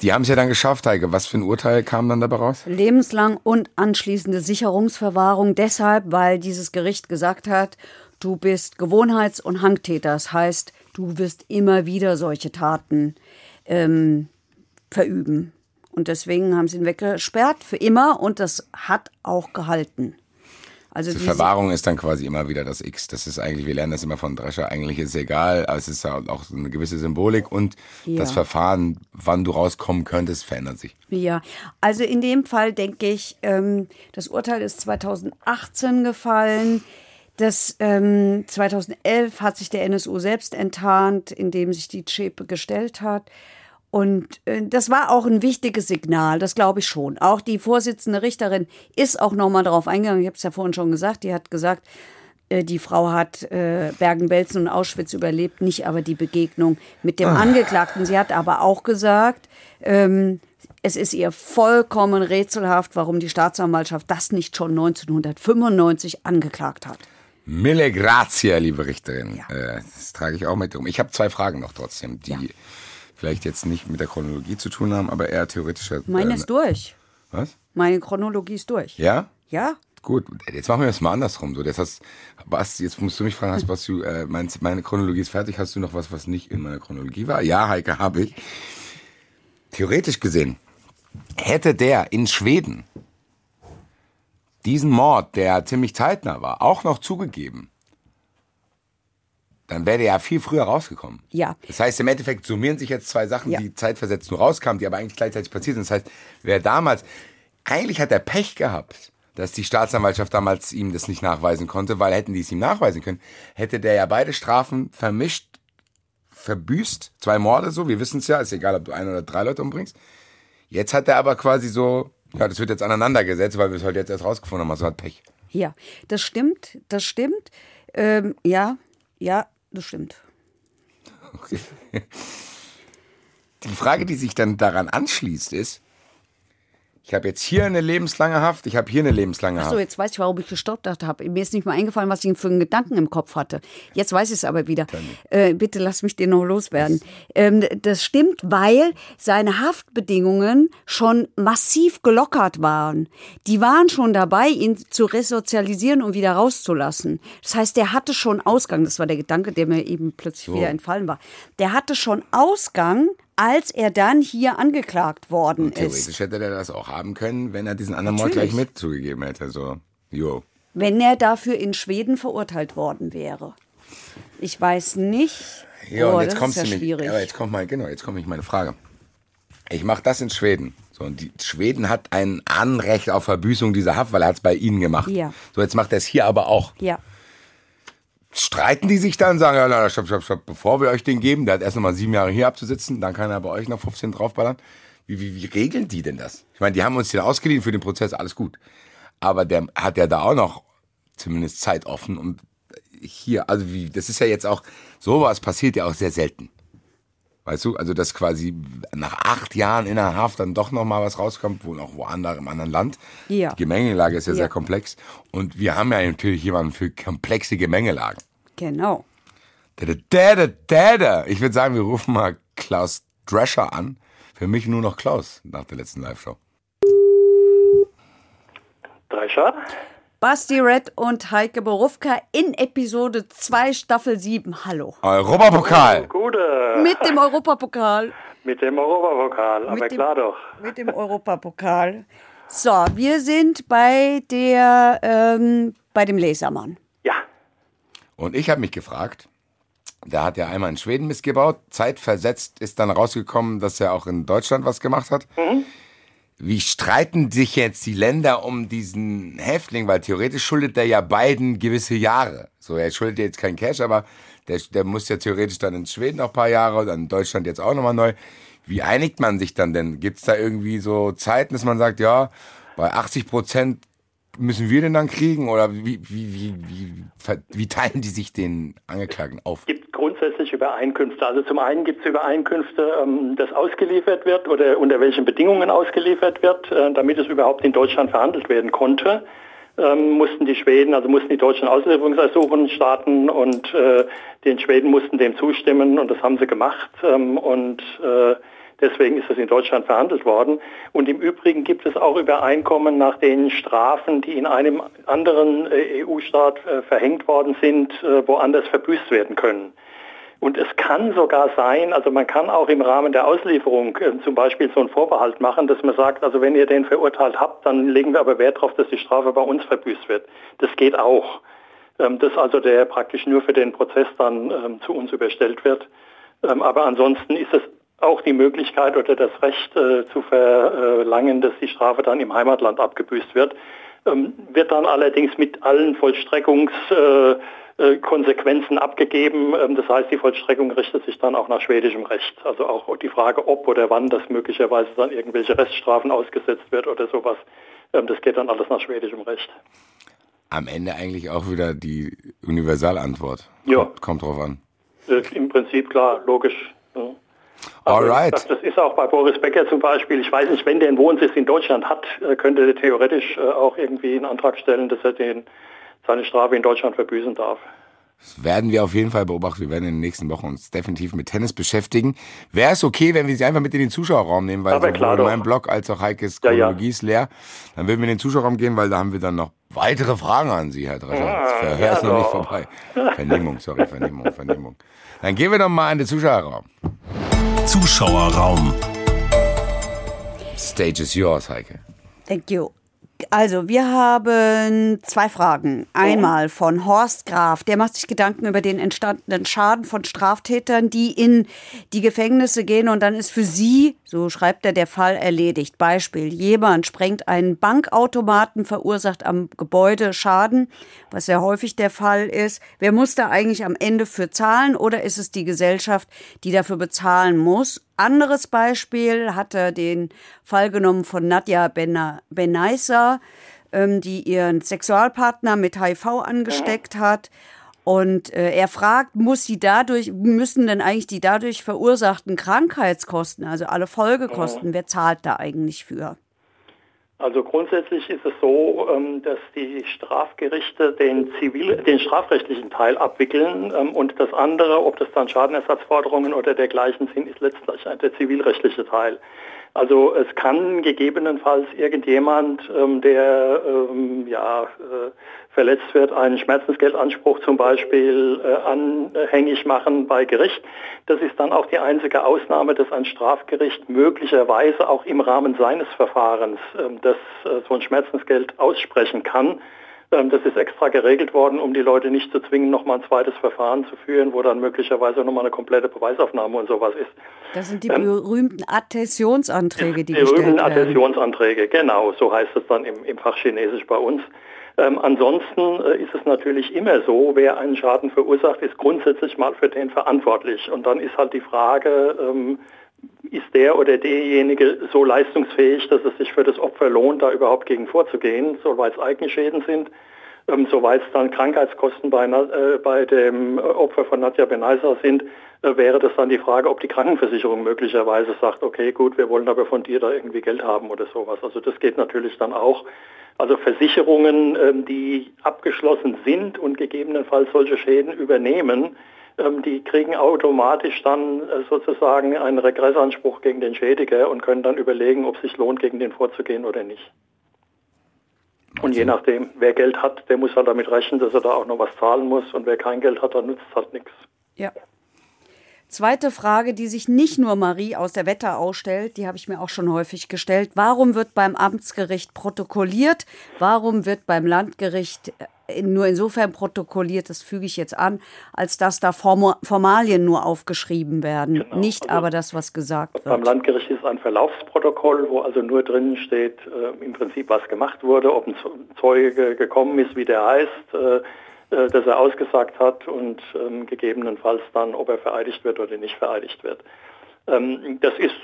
die haben es ja dann geschafft, Heike. Was für ein Urteil kam dann dabei raus?
Lebenslang und anschließende Sicherungsverwahrung. Deshalb, weil dieses Gericht gesagt hat, du bist Gewohnheits- und Hangtäter. Das heißt, du wirst immer wieder solche Taten ähm, verüben. Und deswegen haben sie ihn weggesperrt für immer und das hat auch gehalten. Also
Die
diese-
Verwahrung ist dann quasi immer wieder das X. Das ist eigentlich, wir lernen das immer von Drescher, eigentlich ist es egal, aber es ist ja auch so eine gewisse Symbolik und
Ja.
das Verfahren, wann du rauskommen könntest, verändert sich.
Ja, also in dem Fall denke ich, ähm, das Urteil ist 2018 gefallen. Das ähm, 2011 hat sich der NSU selbst enttarnt, indem sich die Chepe gestellt hat. Und äh, das war auch ein wichtiges Signal, das glaube ich schon. Auch die Vorsitzende Richterin ist auch nochmal darauf eingegangen. Ich habe es ja vorhin schon gesagt. Die hat gesagt, äh, die Frau hat äh, Bergen-Belsen und Auschwitz überlebt, nicht aber die Begegnung mit dem Angeklagten. Sie hat aber auch gesagt, ähm, es ist ihr vollkommen rätselhaft, warum die Staatsanwaltschaft das nicht schon 1995 angeklagt hat.
Mille grazie, liebe Richterin.
Ja.
Das trage ich auch mit um. Ich habe zwei Fragen noch trotzdem, die
Ja.
Vielleicht jetzt nicht mit der Chronologie zu tun haben, aber eher theoretischer.
Meine
äh,
ist durch.
Was?
Meine Chronologie ist durch.
Ja?
Ja?
Gut, jetzt machen wir das mal andersrum. So, das hast, was, jetzt musst du mich fragen, hast, was du, äh, meinst, meine Chronologie ist fertig, hast du noch was, was nicht in meiner Chronologie war? Ja, Heike, habe ich. Theoretisch gesehen, hätte der in Schweden diesen Mord, der ziemlich zeitnah war, auch noch zugegeben, dann wäre der ja viel früher rausgekommen.
Ja.
Das heißt, im Endeffekt summieren sich jetzt zwei Sachen,
Ja.
die zeitversetzt nur rauskamen, die aber eigentlich gleichzeitig passiert sind. Das heißt, wer damals, eigentlich hat er Pech gehabt, dass die Staatsanwaltschaft damals ihm das nicht nachweisen konnte, weil hätten die es ihm nachweisen können, hätte der ja beide Strafen vermischt, verbüßt, zwei Morde so, wir wissen es ja, ist egal, ob du ein oder drei Leute umbringst. Jetzt hat er aber quasi so, ja, das wird jetzt aneinandergesetzt, weil wir es heute jetzt erst rausgefunden haben, also hat Pech.
Ja, das stimmt, das stimmt. Ähm, ja, ja, das stimmt.
Die Frage, die sich dann daran anschließt, ist, Ich habe jetzt hier eine lebenslange Haft, ich habe hier eine lebenslange Haft.
So, jetzt weiß ich, warum ich gestoppt habe. Mir ist nicht mal eingefallen, was ich für einen Gedanken im Kopf hatte. Jetzt weiß ich es aber wieder. Äh, bitte lass mich den noch loswerden. Ähm, das stimmt, weil seine Haftbedingungen schon massiv gelockert waren. Die waren schon dabei, ihn zu resozialisieren und wieder rauszulassen. Das heißt, der hatte schon Ausgang. Das war der Gedanke, der mir eben plötzlich
So.
wieder entfallen war. Der hatte schon Ausgang, als er dann hier angeklagt worden ist.
Theoretisch hätte er das auch haben können, wenn er diesen anderen Mord gleich mit zugegeben hätte. So, jo.
wenn er dafür in Schweden verurteilt worden wäre. Ich weiß nicht.
Ja,
oh,
und jetzt kommst
ja
du mit,
schwierig.
aber jetzt kommt mal, genau, jetzt kommt meine Frage. Ich mache das in Schweden. So, und die Schweden hat ein Anrecht auf Verbüßung dieser Haft, weil er hat es bei ihnen gemacht.
Ja.
So, jetzt macht er es hier aber auch.
ja,
Streiten die sich dann, sagen, ja, na, stopp, stopp, stopp, bevor wir euch den geben, der hat erst nochmal sieben Jahre hier abzusitzen, dann kann er bei euch noch 15 draufballern. Wie, wie, wie regeln die denn das? Ich meine, die haben uns den ausgeliehen für den Prozess, alles gut. Aber der hat ja da auch noch zumindest Zeit offen und hier, also wie, das ist ja jetzt auch, sowas passiert ja auch sehr selten. Weißt du, also dass quasi nach acht Jahren in der Haft dann doch noch mal was rauskommt, wo noch woanders im anderen Land.
Ja.
Die Gemengelage ist ja,
Ja.
sehr komplex. Und wir haben ja natürlich jemanden für komplexe Gemengelagen.
genau.
Da, da, da, da, da. Ich würde sagen, wir rufen mal Klaus Drescher an. Für mich nur noch Klaus nach der letzten Live-Show.
Drescher?
Basti Red und Heike Borufka in Episode 2 Staffel 7. Hallo.
Europapokal.
Gute.
Mit dem Europapokal.
Mit dem Europapokal, aber
dem-
klar doch.
Mit dem Europapokal. So, wir sind bei der ähm, bei dem Lasermann.
Ja,
Und ich habe mich gefragt, da hat er einmal in Schweden missgebaut, zeitversetzt ist dann rausgekommen, dass er auch in Deutschland was gemacht hat. Wie streiten sich jetzt die Länder um diesen Häftling? Weil theoretisch schuldet er ja beiden gewisse Jahre. So, er schuldet jetzt kein Cash, aber der, der muss ja theoretisch dann in Schweden noch ein paar Jahre und dann in Deutschland jetzt auch nochmal neu. Wie einigt man sich dann denn? Gibt es da irgendwie so Zeiten, dass man sagt, ja, bei 80 Prozent müssen wir den dann kriegen? Oder wie, wie, wie, wie, wie teilen die sich den Angeklagten auf?
gibt grundsätzlich Übereinkünfte. Also zum einen gibt es Übereinkünfte, ähm, dass ausgeliefert wird oder unter welchen Bedingungen ausgeliefert wird, äh, damit es überhaupt in Deutschland verhandelt werden konnte. Ähm, mussten die Schweden, also mussten die deutschen Auslieferungsersuchen starten und äh, den Schweden mussten dem zustimmen und das haben sie gemacht ähm, und äh, deswegen ist es in Deutschland verhandelt worden. Und im Übrigen gibt es auch Übereinkommen, nach denen Strafen, die in einem anderen äh, EU-Staat äh, verhängt worden sind, äh, woanders verbüßt werden können. Und es kann sogar sein, also man kann auch im Rahmen der Auslieferung äh, zum Beispiel so einen Vorbehalt machen, dass man sagt, also wenn ihr den verurteilt habt, dann legen wir aber Wert darauf, dass die Strafe bei uns verbüßt wird. Das geht auch. Ähm, dass also der praktisch nur für den Prozess dann ähm, zu uns überstellt wird. Ähm, aber ansonsten ist es auch die Möglichkeit oder das Recht äh, zu verlangen, dass die Strafe dann im Heimatland abgebüßt wird. Ähm, wird dann allerdings mit allen Vollstreckungskonsequenzen äh, Konsequenzen abgegeben. Ähm, Das heißt, die Vollstreckung richtet sich dann auch nach schwedischem Recht. Also auch die Frage, ob oder wann das möglicherweise dann irgendwelche Reststrafen ausgesetzt wird oder sowas, ähm, das geht dann alles nach schwedischem Recht.
Am Ende eigentlich auch wieder die Universalantwort.
Ja.
Kommt, drauf an.
Äh, Im Prinzip klar, logisch. Ja. Also,
Alright.
Das, das ist auch bei Boris Becker zum Beispiel. Ich weiß nicht, wenn der einen Wohnsitz in Deutschland hat, äh, könnte er theoretisch äh, auch irgendwie einen Antrag stellen, dass er den, seine Strafe in Deutschland verbüßen darf.
Das werden wir auf jeden Fall beobachten. Wir werden in den nächsten Wochen uns definitiv mit Tennis beschäftigen. Wäre es okay, wenn wir sie einfach mit in den Zuschauerraum nehmen, weil
Aber
sowohl mein Blog als auch Heikes
ja.
Chronologie ist leer. Dann würden wir in den Zuschauerraum gehen, weil da haben wir dann noch weitere Fragen an Sie, Herr Drescher. Das Verhör
ja
ist noch nicht vorbei. Vernehmung, sorry, Vernehmung, Vernehmung. Dann gehen wir doch mal in den Zuschauerraum.
Zuschauerraum.
Stage is yours, Heike.
Thank you. Also, wir haben zwei Fragen. Einmal von Horst Graf. Der macht sich Gedanken über den entstandenen Schaden von Straftätern, die in die Gefängnisse gehen. Und dann ist für sie, so schreibt er, der Fall erledigt. Beispiel, jemand sprengt einen Bankautomaten, verursacht am Gebäude Schaden, was ja häufig der Fall ist. Wer muss da eigentlich am Ende für zahlen oder ist es die Gesellschaft, die dafür bezahlen muss? Anderes Beispiel hat er den Fall genommen von Nadja Bena- Benaisa, ähm, die ihren Sexualpartner mit HIV angesteckt hat. Und äh, er fragt, muss sie dadurch, müssen denn eigentlich die dadurch verursachten Krankheitskosten, also alle Folgekosten, wer zahlt da eigentlich für?
Also grundsätzlich ist es so, ähm, dass die Strafgerichte den, zivil, den strafrechtlichen Teil abwickeln ähm, und das andere, ob das dann Schadenersatzforderungen oder dergleichen sind, ist letztlich der zivilrechtliche Teil. Also es kann gegebenenfalls irgendjemand, ähm, der ähm, ja, äh, verletzt wird, einen Schmerzensgeldanspruch zum Beispiel äh, anhängig machen bei Gericht. Das ist dann auch die einzige Ausnahme, dass ein Strafgericht möglicherweise auch im Rahmen seines Verfahrens ähm, das, äh, so ein Schmerzensgeld aussprechen kann. Ähm, das ist extra geregelt worden, um die Leute nicht zu zwingen, nochmal ein zweites Verfahren zu führen, wo dann möglicherweise nochmal eine komplette Beweisaufnahme und sowas ist.
Das sind die ähm, berühmten Adhäsionsanträge, die,
die
gestellt
berühmten Adhäsionsanträge, genau, so heißt es dann im, im Fachchinesisch bei uns. Ähm, ansonsten äh, ist es natürlich immer so, wer einen Schaden verursacht, ist grundsätzlich mal für den verantwortlich. Und dann ist halt die Frage, ähm, ist der oder derjenige so leistungsfähig, dass es sich für das Opfer lohnt, da überhaupt gegen vorzugehen, soweit es eigene Schäden sind. Ähm, soweit es dann Krankheitskosten bei, äh, bei dem Opfer von Nadja Benaisa sind, äh, wäre das dann die Frage, ob die Krankenversicherung möglicherweise sagt, okay, gut, wir wollen aber von dir da irgendwie Geld haben oder sowas. Also das geht natürlich dann auch. Also Versicherungen, ähm, die abgeschlossen sind und gegebenenfalls solche Schäden übernehmen, die kriegen automatisch dann äh, sozusagen einen Regressanspruch gegen den Schädiger und können dann überlegen, ob es sich lohnt, gegen den vorzugehen oder nicht. Und je nachdem, wer Geld hat, der muss halt damit rechnen, dass er da auch noch was zahlen muss. Und wer kein Geld hat, dann nützt halt nichts.
Ja. Zweite Frage, die sich nicht nur Marie aus der Wetterau stellt, die habe ich mir auch schon häufig gestellt. Warum wird beim Amtsgericht protokolliert? Warum wird beim Landgericht äh, nur insofern protokolliert, das füge ich jetzt an, als dass da Formalien nur aufgeschrieben werden, genau. nicht also aber das, was gesagt wird.
Beim Landgericht ist ein Verlaufsprotokoll, wo also nur drin steht, äh, im Prinzip, was gemacht wurde, ob ein Zeuge gekommen ist, wie der heißt, äh, äh, dass er ausgesagt hat und ähm, gegebenenfalls dann, ob er vereidigt wird oder nicht vereidigt wird. Ähm, das, ist,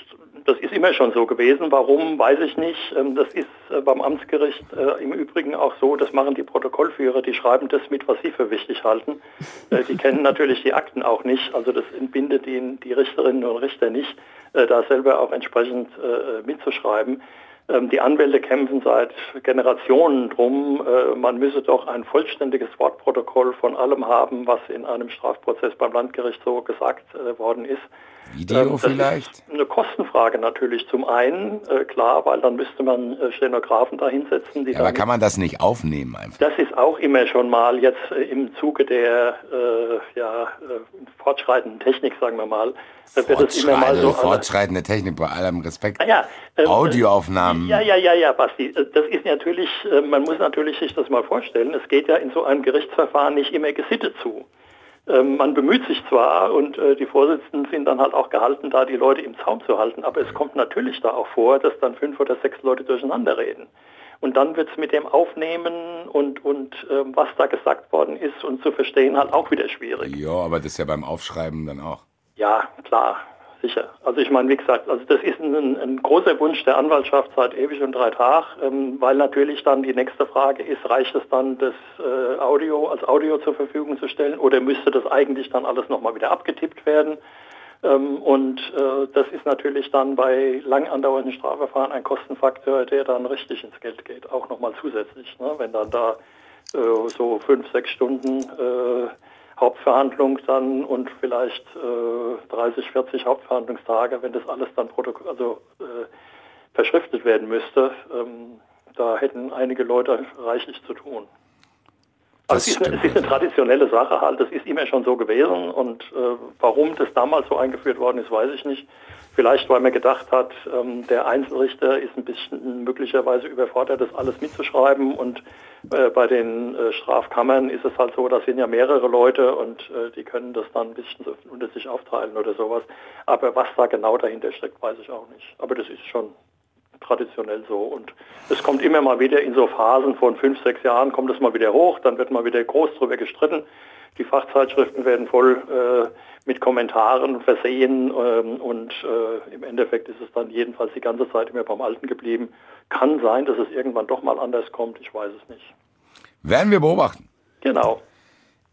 das ist immer schon so gewesen. Warum, weiß ich nicht. Ähm, das ist äh, beim Amtsgericht äh, im Übrigen auch so, das machen die Protokollführer, die schreiben das mit, was sie für wichtig halten. Äh, die kennen natürlich die Akten auch nicht, also das entbindet die, die Richterinnen und Richter nicht, äh, da selber auch entsprechend äh, mitzuschreiben. Ähm, die Anwälte kämpfen seit Generationen drum, äh, man müsse doch ein vollständiges Wortprotokoll von allem haben, was in einem Strafprozess beim Landgericht so gesagt äh, worden ist.
Video ähm, vielleicht?
eine Kostenfrage natürlich zum einen, äh, klar, weil dann müsste man Stenografen da hinsetzen.
Ja, aber kann man das nicht aufnehmen einfach?
Das ist auch immer schon mal jetzt im Zuge der äh, ja, fortschreitenden Technik, sagen wir mal,
immer mal so. Fortschreitende Technik, bei allem Respekt.
Ah, ja,
ähm, Audioaufnahmen.
Ja, ja, ja, ja, Basti. Äh, das ist natürlich, äh, man muss natürlich sich das mal vorstellen. Es geht ja in so einem Gerichtsverfahren nicht immer gesittet zu. Ähm, man bemüht sich zwar und äh, die Vorsitzenden sind dann halt auch gehalten, da die Leute im Zaum zu halten, aber es kommt natürlich da auch vor, dass dann fünf oder sechs Leute durcheinander reden. Und dann wird es mit dem Aufnehmen und, und äh, was da gesagt worden ist und zu verstehen halt auch wieder schwierig.
Ja, aber das ist ja beim Aufschreiben dann auch.
Ja, klar, sicher. Also ich meine, wie gesagt, also das ist ein, ein großer Wunsch der Anwaltschaft seit ewig und drei Tagen, ähm, weil natürlich dann die nächste Frage ist, reicht es dann, das äh, Audio als Audio zur Verfügung zu stellen oder müsste das eigentlich dann alles nochmal wieder abgetippt werden? Ähm, und äh, das ist natürlich dann bei lang andauernden Strafverfahren ein Kostenfaktor, der dann richtig ins Geld geht, auch nochmal zusätzlich. Ne? Wenn dann da äh, so fünf, sechs Stunden äh, Hauptverhandlung dann und vielleicht äh, 30, 40 Hauptverhandlungstage, wenn das alles dann Protokoll, also äh, verschriftet werden müsste, ähm, da hätten einige Leute reichlich zu tun. Also es ist, eine, es ist, eine, traditionelle Sache halt, das ist immer schon so gewesen und äh, warum das damals so eingeführt worden ist, weiß ich nicht. Vielleicht, weil man gedacht hat, ähm, der Einzelrichter ist ein bisschen möglicherweise überfordert, das alles mitzuschreiben. Und äh, bei den äh, Strafkammern ist es halt so, da sind ja mehrere Leute und äh, die können das dann ein bisschen unter sich aufteilen oder sowas. Aber was da genau dahinter steckt, weiß ich auch nicht. Aber das ist schon traditionell so. Und es kommt immer mal wieder in so Phasen von fünf, sechs Jahren, kommt es mal wieder hoch, dann wird mal wieder groß drüber gestritten. Die Fachzeitschriften werden voll äh, mit Kommentaren versehen ähm, und äh, im Endeffekt ist es dann jedenfalls die ganze Zeit immer beim Alten geblieben. Kann sein, dass es irgendwann doch mal anders kommt, ich weiß es nicht.
Werden wir beobachten.
Genau.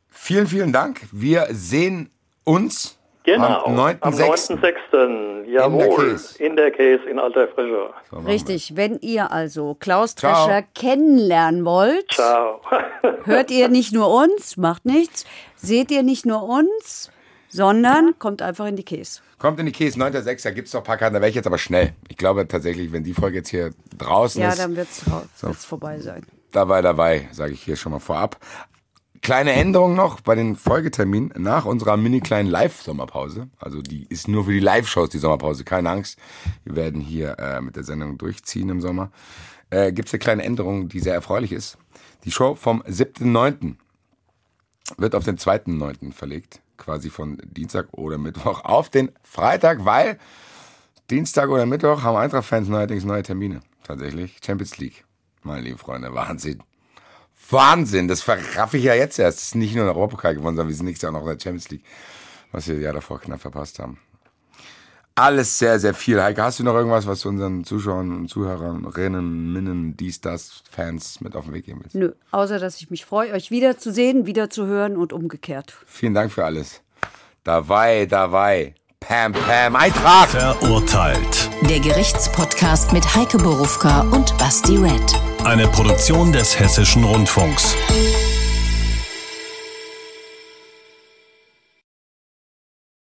Vielen, vielen Dank. Wir sehen uns
Genau,
Am 9.6.
am 9.6. Jawohl,
Case.
in der Case in alter Frische.
So,
Richtig, wenn ihr also Klaus
Ciao.
Drescher kennenlernen wollt,
Ciao.
hört ihr nicht nur uns, macht nichts, seht ihr nicht nur uns, sondern kommt einfach in die Käse.
Kommt in die Käse, 9.6. Da gibt es noch ein paar Karten. Da wäre ich jetzt aber schnell. Ich glaube tatsächlich, wenn die Folge jetzt hier draußen
Ja,
ist,
dann wird es vorbei sein.
dabei, dabei, sage ich hier schon mal vorab. Kleine Änderung noch bei den Folgeterminen nach unserer mini kleinen Live-Sommerpause. Also die ist nur für die Live-Shows, die Sommerpause. Keine Angst. Wir werden hier äh, mit der Sendung durchziehen im Sommer. Äh, Gibt es eine kleine Änderung, die sehr erfreulich ist. Die Show vom 7.9. wird auf den 2.9. verlegt. Quasi von Dienstag oder Mittwoch auf den Freitag, weil Dienstag oder Mittwoch haben Eintracht-Fans neuerdings neue Termine. Tatsächlich. Champions League. Meine lieben Freunde, Wahnsinn. Wahnsinn, das verraffe ich ja jetzt erst. Es ist nicht nur in der Europapokal gewonnen, sondern wir sind nächstes Jahr auch noch in der Champions League, was wir Jahr davor knapp verpasst haben. Alles sehr, sehr viel. Heike, hast du noch irgendwas, was du unseren Zuschauern und Zuhörerinnen, Minnen, dies, das, Fans mit auf den Weg geben willst?
Nö, außer dass ich mich freue, euch wiederzusehen, wiederzuhören und umgekehrt.
Vielen Dank für alles. Dabei, dabei. Pam, Pam, Eintracht!
Verurteilt.
Der Gerichtspodcast mit Heike Borufka und Basti Red.
Eine Produktion des Hessischen Rundfunks.